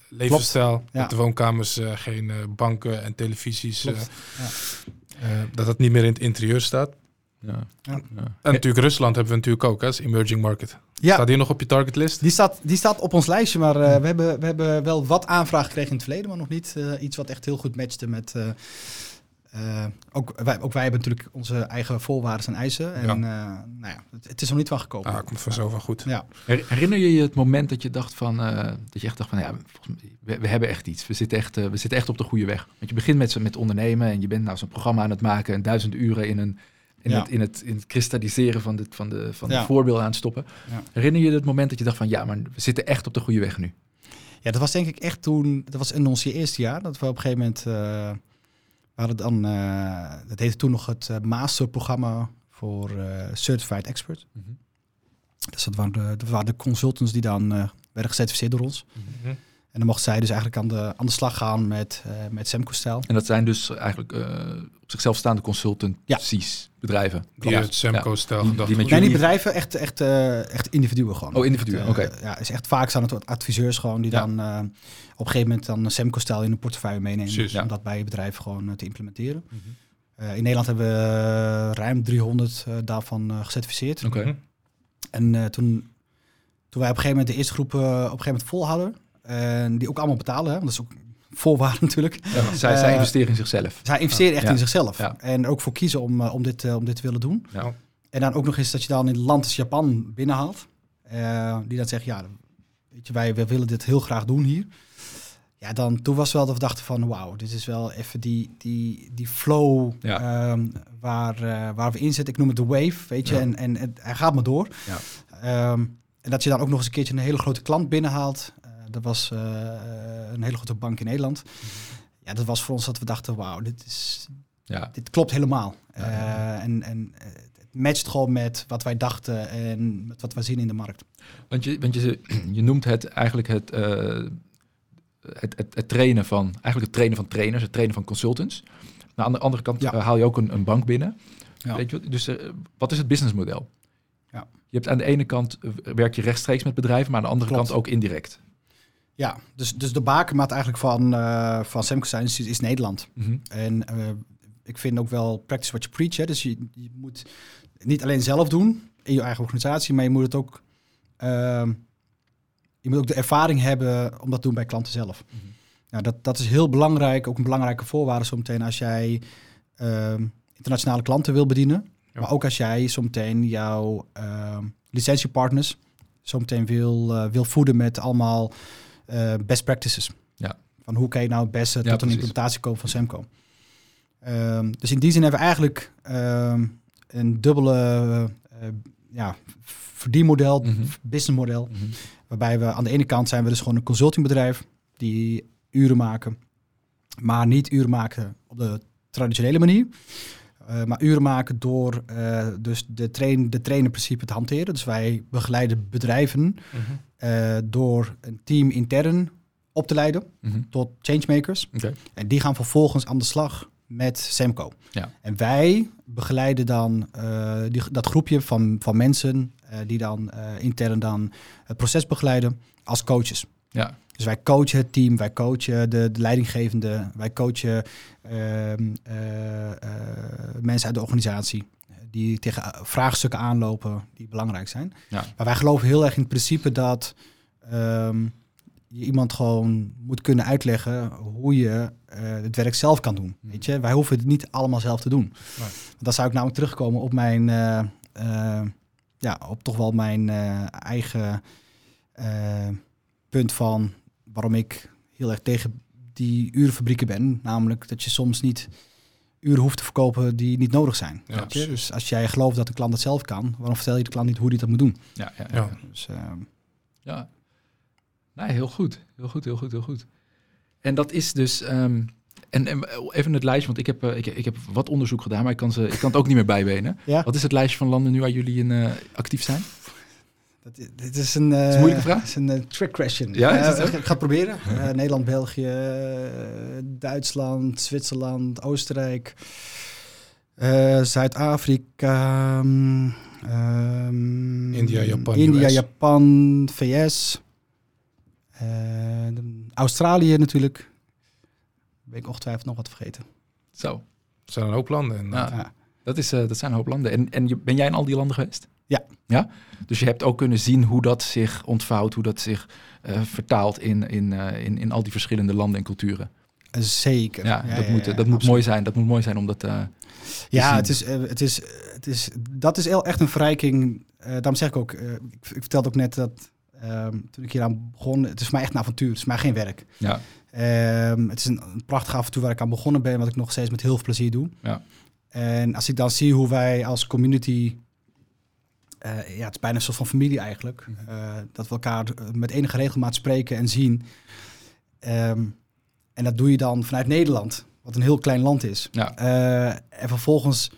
levensstijl. Ja. Met de woonkamers eh, geen eh, banken en televisies. eh, eh, dat dat niet meer in het interieur staat. Ja. Ja. En natuurlijk Rusland hebben we natuurlijk ook hè, als emerging market. ja. Staat die nog op je targetlist? Die staat, die staat op ons lijstje, maar eh, we, hebben, we hebben wel wat aanvragen gekregen in het verleden, maar nog niet eh, iets wat echt heel goed matchte met. eh, eh, ook, wij, ook wij hebben natuurlijk onze eigen voorwaarden en eisen. En Ja. eh, nou ja, het, het is nog niet van gekomen. Ah, komt vanzelf wel goed. Ja. Her- Herinner je je het moment dat je dacht van, eh, dat je echt dacht van, ja, volgens mij, we, we hebben echt iets. We zitten echt, we zitten echt op de goede weg. Want je begint met, met ondernemen en je bent nou zo'n programma aan het maken en duizend uren in, een, in, Ja. het, in, het, in het kristalliseren van, de, van, de, van Ja. de voorbeelden aan het stoppen. Ja. Herinner je je het moment dat je dacht van, ja, maar we zitten echt op de goede weg nu? ja, dat was denk ik echt toen. Dat was in ons eerste jaar dat we op een gegeven moment. We hadden dan. eh, dat heette toen nog het eh, masterprogramma voor eh, Certified Expert. Dus dat waren de, dat waren de consultants die dan werden gecertificeerd door ons. Mhm. En dan mocht zij dus eigenlijk aan de, aan de slag gaan met, eh met Semco-stijl. En dat zijn dus eigenlijk eh, op zichzelf staande consultancies, bedrijven. Die Ja. het Semco-stijl Die- gedacht die met Nee, niet bedrijven, echt, echt, eh, echt individuen gewoon. Oh, individuen, oké. Ja, is echt vaak zijn het adviseurs gewoon die Ja. dan eh, op een gegeven moment dan Semco-stijl in een portefeuille meenemen. Precies, ja. Om dat bij je bedrijf gewoon te implementeren. Mhm. Eh, in Nederland hebben we ruim 300 eh, daarvan eh, gecertificeerd. Oké. En eh, toen, toen wij op een gegeven moment de eerste groep eh, op een gegeven moment volhouden. En die ook allemaal betalen, hè, want dat is ook voorwaarde natuurlijk. Ja, zij, zij Eh, investeren in zichzelf. Zij investeren echt Ja. in zichzelf. Ja. En ook voor kiezen om, eh, om, dit, eh, om dit te willen doen. Ja. En dan ook nog eens dat je dan in een land als Japan binnenhaalt. eh, die dan zegt, ja, weet je, wij, wij willen dit heel graag doen hier. Ja, dan toen was wel dat we dachten van, wauw, dit is wel even die, die, die flow Ja. ehm, waar, waar we in zitten. Ik noem het de wave, weet je. Ja. En, en, en hij gaat maar door. Ja. Ehm, en dat je dan ook nog eens een keertje een hele grote klant binnenhaalt. Eh, dat was eh, een hele grote bank in Nederland. Ja, dat was voor ons dat we dachten, wauw, dit is, Ja. dit klopt helemaal. Ja, ja, ja. Eh, en en eh, het matcht gewoon met wat wij dachten en met wat wij zien in de markt. Want je, want je, je noemt het eigenlijk het, eh, het, het, het trainen van, eigenlijk het trainen van trainers, het trainen van consultants. Maar aan de andere kant Ja. eh, haal je ook een, een bank binnen. Ja. Weet je, wat? dus eh, wat is het businessmodel? Ja. Je hebt aan de ene kant eh, werk je rechtstreeks met bedrijven, maar aan de andere Klopt. kant ook indirect. Ja, dus, dus de bakermaat eigenlijk van, eh van Semco Science is, is Nederland. Mhm. En eh, ik vind ook wel practice what you preach. Hè. Dus je, je moet niet alleen zelf doen in je eigen organisatie, maar je moet het ook, ehm, je moet ook de ervaring hebben om dat te doen bij klanten zelf. Nou, dat, dat is heel belangrijk, ook een belangrijke voorwaarde zometeen als jij ehm, internationale klanten wil bedienen. Maar ook als jij zometeen jouw uh, licentiepartners zometeen wil, uh, wil voeden met allemaal uh, best practices. Ja. Van hoe kan je nou het beste Ja, tot een implementatie komen van Semco. Ehm, dus in die zin hebben we eigenlijk ehm, een dubbele eh, ja, verdienmodel, Mhm. businessmodel. Waarbij we aan de ene kant zijn we dus gewoon een consultingbedrijf die uren maken, maar niet uren maken op de traditionele manier. Eh, maar uren maken door eh, dus de, train, de trainerprincipe te hanteren. Dus wij begeleiden bedrijven Mhm. eh, door een team intern op te leiden Mhm. tot changemakers. En die gaan vervolgens aan de slag met Semco. Ja. En wij begeleiden dan die, dat groepje van, van mensen die dan intern dan het proces begeleiden als coaches. Ja. Dus wij coachen het team, wij coachen de, de leidinggevende, wij coachen ehm, eh, eh, mensen uit de organisatie die tegen vraagstukken aanlopen die belangrijk zijn. Ja. Maar wij geloven heel erg in het principe dat ehm, je iemand gewoon moet kunnen uitleggen hoe je eh, het werk zelf kan doen. Mhm. Weet je? Wij hoeven het niet allemaal zelf te doen. Nee. Dan zou ik namelijk terugkomen op mijn, ja, op toch wel mijn eigen punt van waarom ik heel erg tegen die urenfabrieken ben. Namelijk dat je soms niet uren hoeft te verkopen die niet nodig zijn. Ja, je? Dus als jij gelooft dat de klant het zelf kan, waarom vertel je de klant niet hoe die dat moet doen? Ja, ja, ja. Dus, ehm, Ja. Nee, heel goed. Heel goed, heel goed, heel goed. En dat is dus... ehm, en, en even het lijstje, want ik heb, eh, ik, ik heb wat onderzoek gedaan, maar ik kan, ze, ik kan het ook niet meer bijbenen. ja, Wat is het lijstje van landen nu waar jullie in eh, actief zijn? Dat, dit is een, eh, een moeilijke vraag? Het is een eh, trick question. Ja, is het Eh, ik ga het proberen. Eh, Nederland, België, eh, Duitsland, Zwitserland, Oostenrijk, eh, Zuid-Afrika, ehm, India, Japan, India, US. Japan, VS, eh, Australië natuurlijk. Ben ik ongetwijfeld nog wat vergeten. Zo, Het zijn een hoop landen. En, Ja. Ja. dat, is, eh, dat zijn een hoop landen. En, en je, ben jij in al die landen geweest? Ja. Ja? Dus je hebt ook kunnen zien hoe dat zich ontvouwt, hoe dat zich eh, vertaalt in, in, eh, in, in al die verschillende landen en culturen. Zeker. Ja, dat, ja, moet, dat moet absoluut. mooi zijn. Dat moet mooi zijn om dat... eh, Ja, zien. het is, het is, het is, dat is heel echt een verrijking. Daarom zeg ik ook, ik, vertelde ook net dat ehm, toen ik hier aan begon, het is voor mij echt een avontuur. Het is voor mij geen werk. ja, Ehm, het is een, een prachtig avontuur waar ik aan begonnen ben, wat ik nog steeds met heel veel plezier doe. Ja. En als ik dan zie hoe wij als community, ja, het is bijna een soort van familie eigenlijk, Mhm. eh, dat we elkaar eh, met enige regelmaat spreken en zien. Ehm, en dat doe je dan vanuit Nederland, wat een heel klein land is. ja, Eh, en vervolgens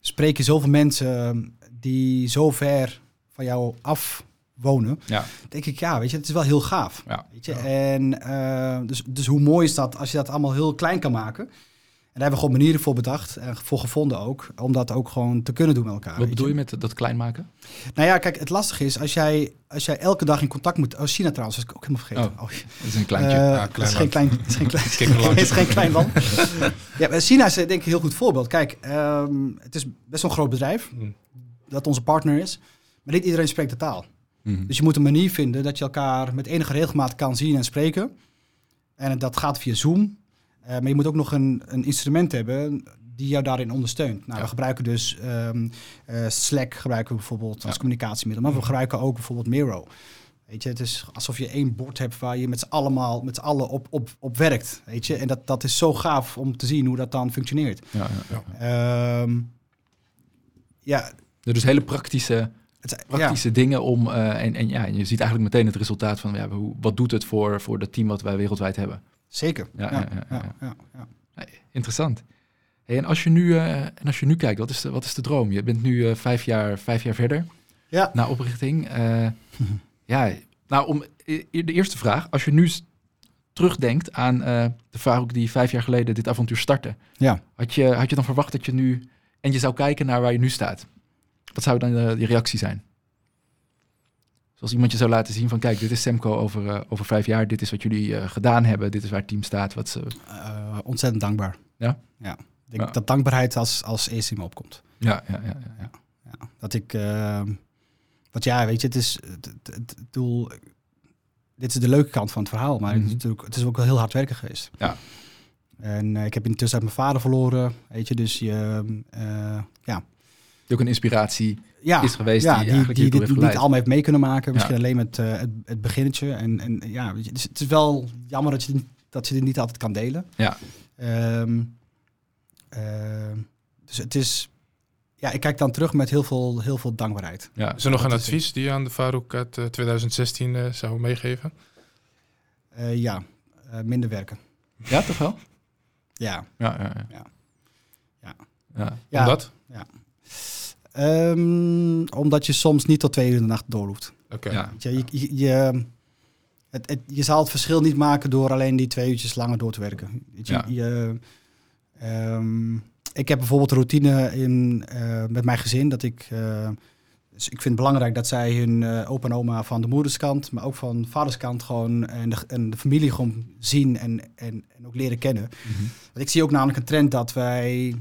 spreek je zoveel mensen die zo ver van jou af wonen. ja, Denk ik, ja, weet je, het is wel heel gaaf. ja. Weet je? En eh, dus, dus hoe mooi is dat als je dat allemaal heel klein kan maken? En daar hebben we gewoon manieren voor bedacht en voor gevonden ook, om dat ook gewoon te kunnen doen met elkaar. Wat bedoel je met dat klein maken? Nou ja, kijk, het lastige is als jij, als jij elke dag in contact moet. Oh, China trouwens, dat is ik ook helemaal vergeten. Oh, Dat is een kleintje. eh, Ja, het klein is geen klein, is geen klein, Kikkerlandje. het is geen klein land. ja, maar China is eh, denk ik een heel goed voorbeeld. Kijk, ehm, het is best wel een groot bedrijf Mm. dat onze partner is, maar niet iedereen spreekt de taal. Mhm. Dus je moet een manier vinden dat je elkaar met enige regelmaat kan zien en spreken. En dat gaat via Zoom. Eh, maar je moet ook nog een, een instrument hebben die jou daarin ondersteunt. Nou, Ja. we gebruiken dus ehm, eh, Slack gebruiken we bijvoorbeeld als Ja. communicatiemiddel. Maar we gebruiken ook bijvoorbeeld Miro. Weet je, het is alsof je één bord hebt waar je met z'n allemaal, met z'n allen op, op, op werkt. Weet je, en dat, dat is zo gaaf om te zien hoe dat dan functioneert. ja, ja. Ehm, ja, Dus hele praktische, het, praktische dingen om... eh, en, en ja, je ziet eigenlijk meteen het resultaat van... Ja, hoe, wat doet het voor, voor dat team wat wij wereldwijd hebben? Zeker. Ja, Ja, interessant. Hey, en, als je nu, eh, en als je nu kijkt, wat is, de, wat is de droom? Je bent nu eh, vijf, jaar, vijf jaar verder Ja. na oprichting. Eh, ja, nou, om, e- de eerste vraag. Als je nu terugdenkt aan de Farouk die vijf jaar geleden dit avontuur startte. Ja. Had je, had je dan verwacht dat je nu... En je zou kijken naar waar je nu staat. Wat zou dan je reactie zijn? Zoals iemand je zou laten zien van... Kijk, dit is Semco over, eh, over vijf jaar. Dit is wat jullie eh, gedaan hebben. Dit is waar het team staat. Wat ze, Eh, ontzettend dankbaar. Ja? Ja. Ik denk Ja. dat dankbaarheid als, als eerste in me opkomt. ja, ja, ja, ja. Ja. Dat ik... eh, want ja, weet je, het is... Het, het, het doel... Dit is de leuke kant van het verhaal, maar het, Mhm. is natuurlijk, het is ook wel heel hard werken geweest. Ja. En ik heb intussen uit mijn vader verloren, weet je, dus je... eh, ja. ook een inspiratie ja, is geweest ja, die, die, eigenlijk die, dit niet allemaal heeft mee kunnen maken. Misschien Ja. alleen met eh, het, het beginnetje. En, en ja, dus het is wel jammer dat je, dit- dat je dit niet altijd kan delen. Ja. Ehm, ehm, dus het is... Ja, ik kijk dan terug met heel veel, heel veel dankbaarheid. Ja. Is er nog een advies die je aan de Farouk uit eh, 2016 eh, zou meegeven? Eh, ja, eh, minder werken. ja, toch wel? Ja. Ja, ja, ja. Ja. Ja. Ja. ja. Omdat? Ehm, omdat je soms niet tot twee uur in de nacht door hoeft. Oké. Ja. Je, je, je, je- het, het, je zal het verschil niet maken door alleen die twee uurtjes langer door te werken. Je, Ja. je, ehm, ik heb bijvoorbeeld een routine in, eh, met mijn gezin dat ik. eh, dus ik vind het belangrijk dat zij hun eh, opa en oma van de moederskant, maar ook van vaderskant gewoon en de, en de familie gewoon zien en, en, en ook leren kennen. Mhm. Want ik zie ook namelijk een trend dat wij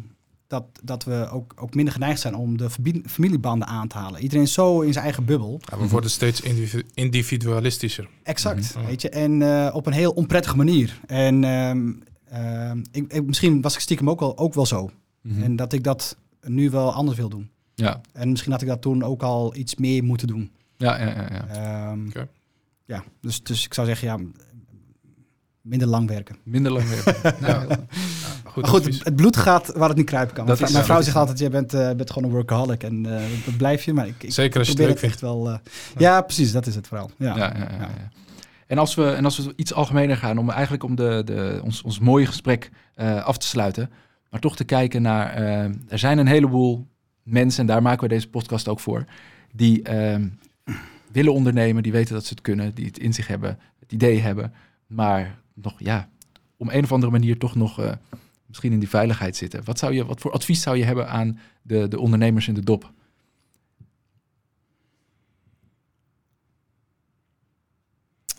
dat, dat we ook, ook minder geneigd zijn om de familiebanden aan te halen. Iedereen is zo in zijn eigen bubbel. Ja, we worden steeds individu- individualistischer. Exact, Mhm. weet je. En eh, op een heel onprettige manier. En ehm, ehm, ik, ik- misschien was ik stiekem ook wel, ook wel zo. Mhm. En dat ik dat nu wel anders wil doen. Ja, En misschien had ik dat toen ook al iets meer moeten doen. ja, ja, ja. ja. Ehm, Oké. Ja, dus, dus ik zou zeggen, ja, minder lang werken. Minder lang werken. Ja. Goed, maar goed, het, bloed gaat waar het niet kruipen kan. Dat Mijn vrouw zegt altijd, jij bent, eh, bent gewoon een workaholic. En eh, dat blijf je. Maar ik, ik Zeker als je probeer het echt wel... eh, ja. precies, dat is het verhaal. Ja. Ja, ja, ja, ja. En, als we, en als we iets algemener gaan, om eigenlijk om de, de, ons, ons mooie gesprek af te sluiten, maar toch te kijken naar, er zijn een heleboel mensen, en daar maken we deze podcast ook voor, die ehm, willen ondernemen, die weten dat ze het kunnen, die het in zich hebben, het idee hebben, maar nog, ja, om een of andere manier toch nog eh, misschien in die veiligheid zitten. Wat, zou je, wat voor advies zou je hebben aan de, de ondernemers in de dop?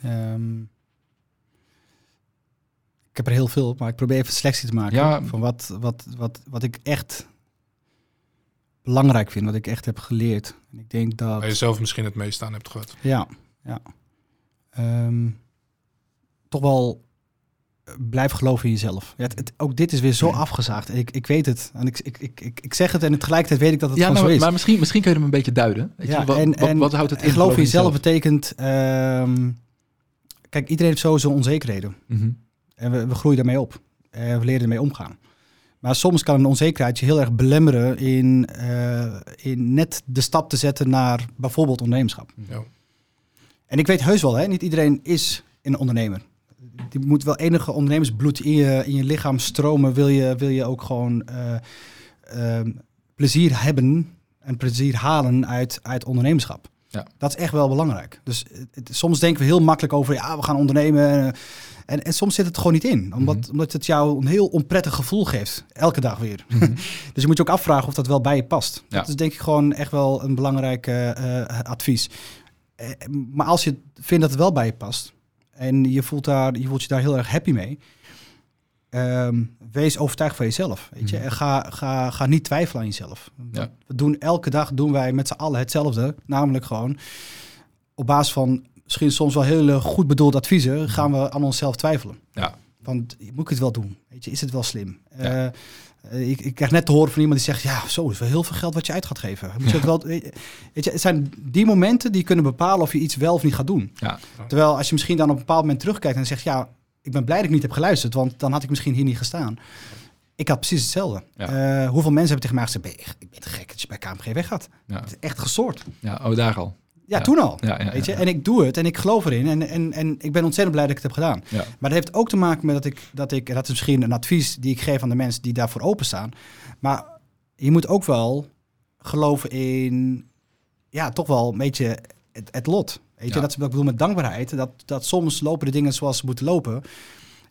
Ehm, ik heb er heel veel, maar ik probeer even selectie te maken Ja. van wat, wat, wat, wat ik echt belangrijk vind, wat ik echt heb geleerd. En ik denk dat... Waar je zelf misschien het meest aan hebt gehad. Ja, ja. Ehm, toch wel blijf geloven in jezelf. Ja, het, het- ook dit is weer zo afgezaagd. Ik, ik weet het. En ik, ik, ik, ik, ik zeg het en tegelijkertijd weet ik dat het ja, gewoon nou, zo is. maar misschien, misschien kun je hem een beetje duiden. Weet Ja, wat, en- wat, en- wat houdt het in? En geloof in jezelf betekent... ehm, kijk, iedereen heeft sowieso onzekerheden. Mhm. En we, we groeien daarmee op. En we leren ermee omgaan. Maar soms kan een onzekerheid je heel erg belemmeren in, eh, in net de stap te zetten naar bijvoorbeeld ondernemerschap. Ja. En ik weet heus wel, hè, niet iedereen is een ondernemer. Die moet wel enige ondernemersbloed in je, in je lichaam stromen. Wil je, wil je ook gewoon eh, ehm, plezier hebben en plezier halen uit, uit ondernemerschap. Ja. Dat is echt wel belangrijk. Dus het- soms denken we heel makkelijk over, ja, we gaan ondernemen. En, en soms zit het gewoon niet in. Omdat, Mhm. omdat het jou een heel onprettig gevoel geeft. Elke dag weer. dus je moet je ook afvragen of dat wel bij je past. Ja. Dat is denk ik gewoon echt wel een belangrijk eh, eh, advies. Maar als je vindt dat het wel bij je past. En je voelt, daar, je voelt je daar heel erg happy mee. ehm, wees overtuigd van jezelf. Weet je? Mhm. En ga, ga, ga niet twijfelen aan jezelf. Ja. We doen elke dag doen wij met z'n allen hetzelfde. Namelijk gewoon op basis van misschien soms wel hele goed bedoeld adviezen, gaan we aan onszelf twijfelen. Ja. Want moet ik het wel doen? Weet je, is het wel slim? Ja. Eh, ik, ik krijg net te horen van iemand die zegt: Ja, zo is wel heel veel geld wat je uit gaat geven. Moet je het, wel, weet je, het zijn die momenten die kunnen bepalen of je iets wel of niet gaat doen. Ja. Terwijl als je misschien dan op een bepaald moment terugkijkt en zegt: Ja, ik ben blij dat ik niet heb geluisterd, want dan had ik misschien hier niet gestaan. Ik had precies hetzelfde. Ja. Eh, hoeveel mensen hebben tegen mij gezegd: Ik ben te gek dat je bij KMG weggaat. Het is echt gesoord. ja, oh, daar al. Ja, toen al. Weet je? En ik doe het en ik geloof erin. En, en, en ik ben ontzettend blij dat ik het heb gedaan. Maar dat heeft ook te maken met dat ik, dat ik, en dat is misschien een advies die ik geef aan de mensen die daarvoor openstaan. Maar je moet ook wel geloven in, ja, toch wel een beetje het, het lot. Weet je, Ja. dat is wat ik bedoel met dankbaarheid. Dat, dat soms lopen de dingen zoals ze moeten lopen.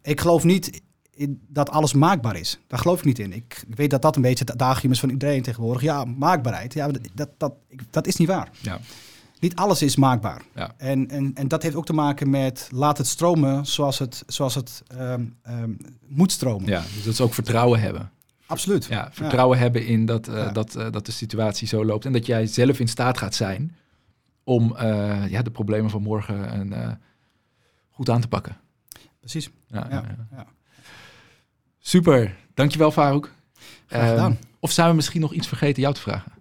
Ik geloof niet in dat alles maakbaar is. Daar geloof ik niet in. Ik, ik weet dat dat een beetje het adagium is van iedereen tegenwoordig. Ja, maakbaarheid. Ja, dat, dat, dat is niet waar. Ja. Niet alles is maakbaar. Ja. En, en, en dat heeft ook te maken met laat het stromen zoals het, zoals het ehm, ehm, moet stromen. ja, dus dat ze ook vertrouwen hebben. Absoluut. Ja, vertrouwen hebben in dat, eh, Ja. dat, eh, dat de situatie zo loopt. En dat jij zelf in staat gaat zijn om eh, ja, de problemen van morgen en, goed aan te pakken. Precies. Ja, Ja, ja, ja. ja. Super, dankjewel Farouk. Graag gedaan. Ehm, of zijn we misschien nog iets vergeten jou te vragen?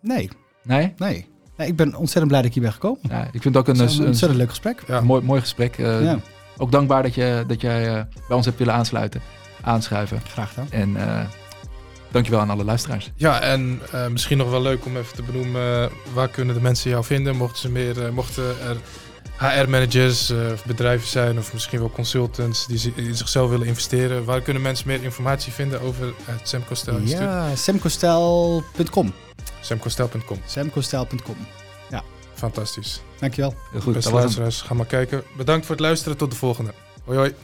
Nee, Nee? nee. Ik ben ontzettend blij dat ik hier ben gekomen. Ja, ik vind het ook een, een een, ontzettend leuk gesprek. Ja. mooi, mooi gesprek. Eh, Ja, Ook dankbaar dat, je, dat jij eh, bij ons hebt willen aansluiten, aanschuiven. graag gedaan. En eh dankjewel aan alle luisteraars. Ja, en eh, misschien nog wel leuk om even te benoemen, waar kunnen de mensen jou vinden? Mochten, ze meer, mochten er HR-managers eh, of bedrijven zijn, of misschien wel consultants die in zichzelf willen investeren, waar kunnen mensen meer informatie vinden over het Sam Costel Instituut? Ja, samkostel.com. Samcostel.com. samkostel.com. Fantastisch. Dankjewel. Heel goed, Beste luisteraars, ga maar kijken. Bedankt voor het luisteren. Tot de volgende. Hoi hoi.